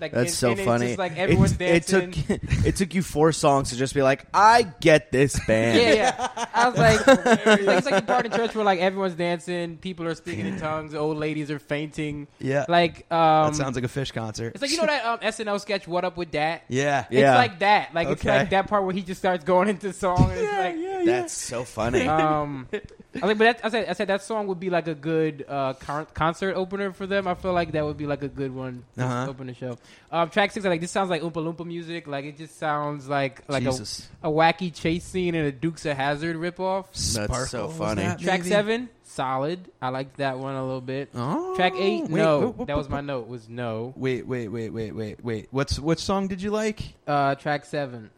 Like That's and- so and it's funny. Just like everyone's it, it took it took you four songs to just be like, I get this band. Yeah, yeah. I was like, it's like the part in church where like everyone's dancing, people are speaking in tongues, old ladies are fainting. Yeah. Like, um, that sounds like a Phish concert. it's like you know that um, SNL sketch, "What Up with That." yeah. Yeah. It's like that. Like it's Okay. like that part where he just starts going into song. And it's like, yeah, That's so funny. um, I like, but that, I said, I said that song would be like a good uh, con- concert opener for them. I feel like that would be like a good one to Uh-huh. open the show. Um, track six, I like this sounds like Oompa Loompa music. Like it just sounds like like a, Jesus. a wacky chase scene in a Dukes of Hazzard ripoff. That's so funny. that, Track maybe? seven, solid. I liked that one a little bit. Oh, Track eight, wait, no. wait, wait, that was my note. Was no. Wait, wait, wait, wait, wait, wait. What's what song did you like? Uh, track seven.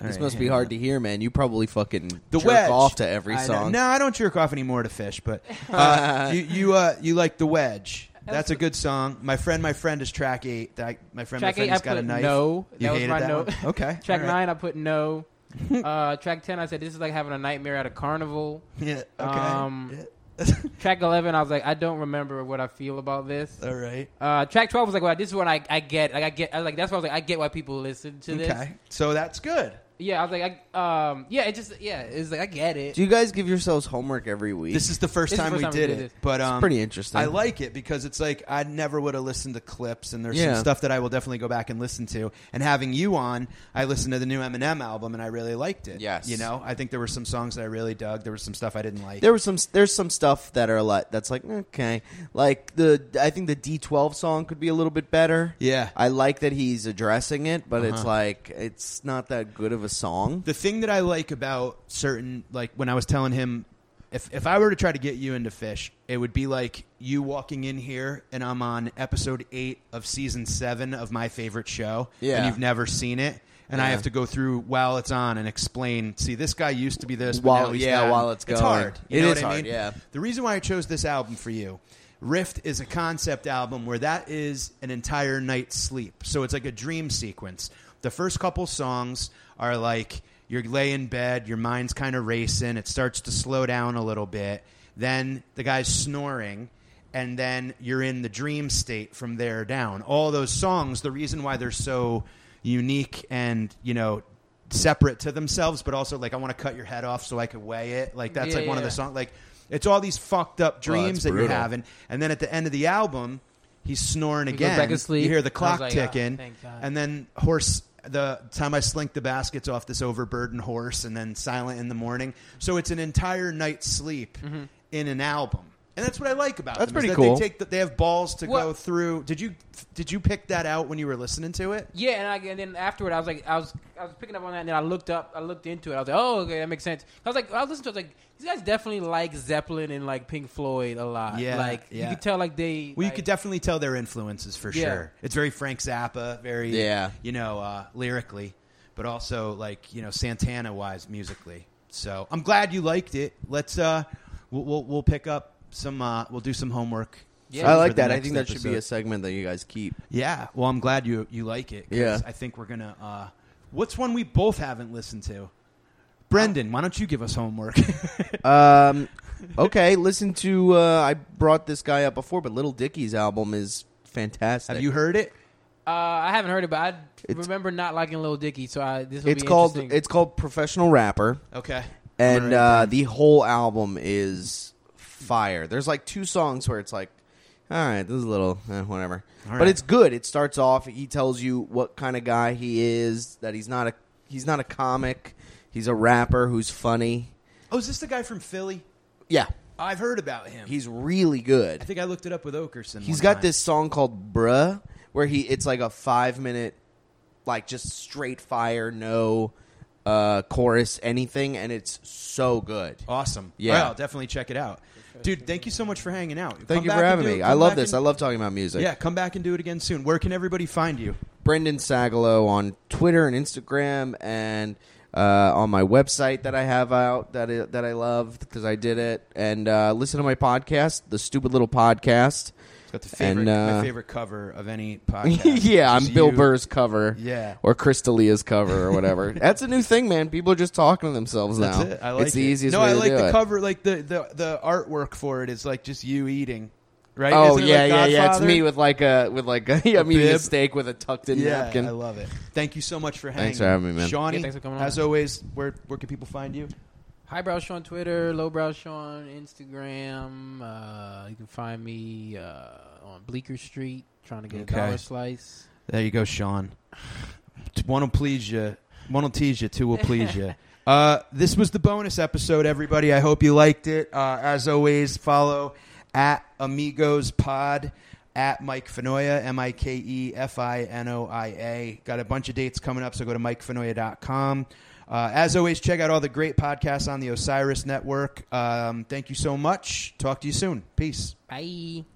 This must be hard to hear, man. You probably fucking The jerk wedge. off to every I know. song. No, I don't jerk off anymore to Phish, but uh, you you uh, you like the wedge. That's a good song. My friend, my friend is track eight. That my friend, Track my friend eight, I has got a put knife. no. You That was hated my that note. one? Okay. Track all right. nine, I put no. uh, track ten, I said this is like having a nightmare at a carnival. Yeah. Okay. Um, Yeah. track eleven, I was like, I don't remember what I feel about this. All right. Uh, track twelve was like, well, this is what I, I get. Like I get, I like that's why I was like, I get why people listen to this. Okay. So that's good. Yeah, I was like, I, um, yeah, it just, yeah, it's like I get it. Do you guys give yourselves homework every week? This is the first This is the time first we time we did did it, this. but um, pretty interesting. I like it because it's like I never would have listened to Clipse, and there's Yeah. some stuff that I will definitely go back and listen to. And having you on, I listened to the new Eminem album, and I really liked it. Yes. you know, I think there were some songs that I really dug. There was some stuff I didn't like. There was some. There's some stuff that are like that's like okay, like the I think the D12 song could be a little bit better. yeah, I like that he's addressing it, but it's Uh-huh. like it's not that good of a song. the thing that I like about certain like when I was telling him if if I were to try to get you into Phish, it would be like you walking in here and I'm on episode 8 of season 7 of my favorite show Yeah. and you've never seen it and I Yeah. have to go through while it's on and explain, see this guy used to be this but While- now he's yeah, that. while it's going. hard. You It know is what I hard, mean? yeah. The reason why I chose this album for you, Rift is a concept album where that is an entire night's sleep. So it's like a dream sequence. The first couple songs are like you're lay in bed, your mind's kind of racing, it starts to slow down a little bit. Then the guy's snoring, and then you're in the dream state from there down. All those songs, the reason why they're so unique and, you know, separate to themselves, but also like I want to cut your head off so I could weigh it. Like that's Yeah, like one of the songs. Like it's all these fucked up Well, that's dreams that you're having, and then at the end of the album, he's snoring He again. back to. You hear the clock like, ticking, "Oh, and then horse. The time I slink the baskets off this overburdened horse, and then silent in the morning. So it's an entire night's sleep Mm-hmm. in an album, and that's what I like about That's them, is pretty that cool. They take the, they have balls to What- go through. Did you did you pick that out when you were listening to it? Yeah, and, I, and then afterward, I was like, I was, I was picking up on that, and then I looked up, I looked into it. I was like, oh, okay, that makes sense. I was like, I was listening to, it, I was like, these guys definitely like Zeppelin and like Pink Floyd a lot. Yeah, like yeah. you could tell, like they. Well, you like- could definitely tell their influences for Yeah. sure. It's very Frank Zappa, very Yeah. you know, uh, lyrically, but also like you know Santana wise musically. So I'm glad you liked it. Let's uh, we'll we'll, we'll pick up some. Uh, we'll do some homework. Yeah. I like that. I think that should be a segment that you guys keep. Yeah. Well, I'm glad you you like it. 'cause Yeah. I think we're gonna. Uh, what's one we both haven't listened to? Brendan, why don't you give us homework? Um, okay, listen to. Uh, I brought this guy up before, but Lil Dicky's album is fantastic. Have you heard it? Uh, I haven't heard it, but I It's- remember not liking Lil Dicky, so I this will It's be called. interesting. It's called Professional Rapper, Okay. And gonna write it uh, the whole album is fire. There's like two songs where it's like, all right, this is a little eh, whatever, All but right. it's good. It starts off. He tells you what kind of guy he is. That he's not a. He's not a comic. He's a rapper who's funny. oh, is this the guy from Philly? Yeah, I've heard about him. he's really good. I think I looked it up with Okerson. He's one got time. this song called "Bruh," where he it's like a five minute, like just straight fire, no uh, chorus, anything, and it's so good. Awesome. Yeah. I'll definitely check it out. Dude, thank you so much for hanging out. Thank Come you for having me. I love this. and- I love talking about music. Yeah, come back and do it again soon. Where can everybody find you? Brendan Sagalow on Twitter and Instagram, and uh, on my website that I have out that I, that I love because I did it, and uh, listen to my podcast, the Stupid Little Podcast. It's got the favorite, And, uh, my favorite cover of any podcast. yeah, I'm Just Bill you. Burr's cover. Yeah. or Crystalia's cover or whatever. That's a new thing, man. People are just talking to themselves That's now. it. I like it's the it. easiest No, way I to like do the it. cover. Like the, the the artwork for it is like just you eating, right? Oh Isn't yeah, like yeah, yeah. It's me with like a with like a, yeah, A me eating a steak with a tucked in Yeah, napkin. I love it. Thank you so much for hanging. Thanks for having me, man. Shawnee, Yeah, thanks for coming on. as always, where where can people find you? Highbrow Show on Twitter, Lowbrow Show on Instagram. Uh, you can find me uh, on Bleecker Street trying to get Okay. a dollar slice. There you go, Sean. One will please you. One will tease you. Two will please you. Uh, this was the bonus episode, everybody. I hope you liked it. Uh, as always, follow at Amigos Pod at Mike Finoia, M I K E F I N O I A. Got a bunch of dates coming up, so go to MikeFinoia.com. Uh, as always, check out all the great podcasts on the Osiris Network. Um, thank you so much. Talk to you soon. Peace. Bye.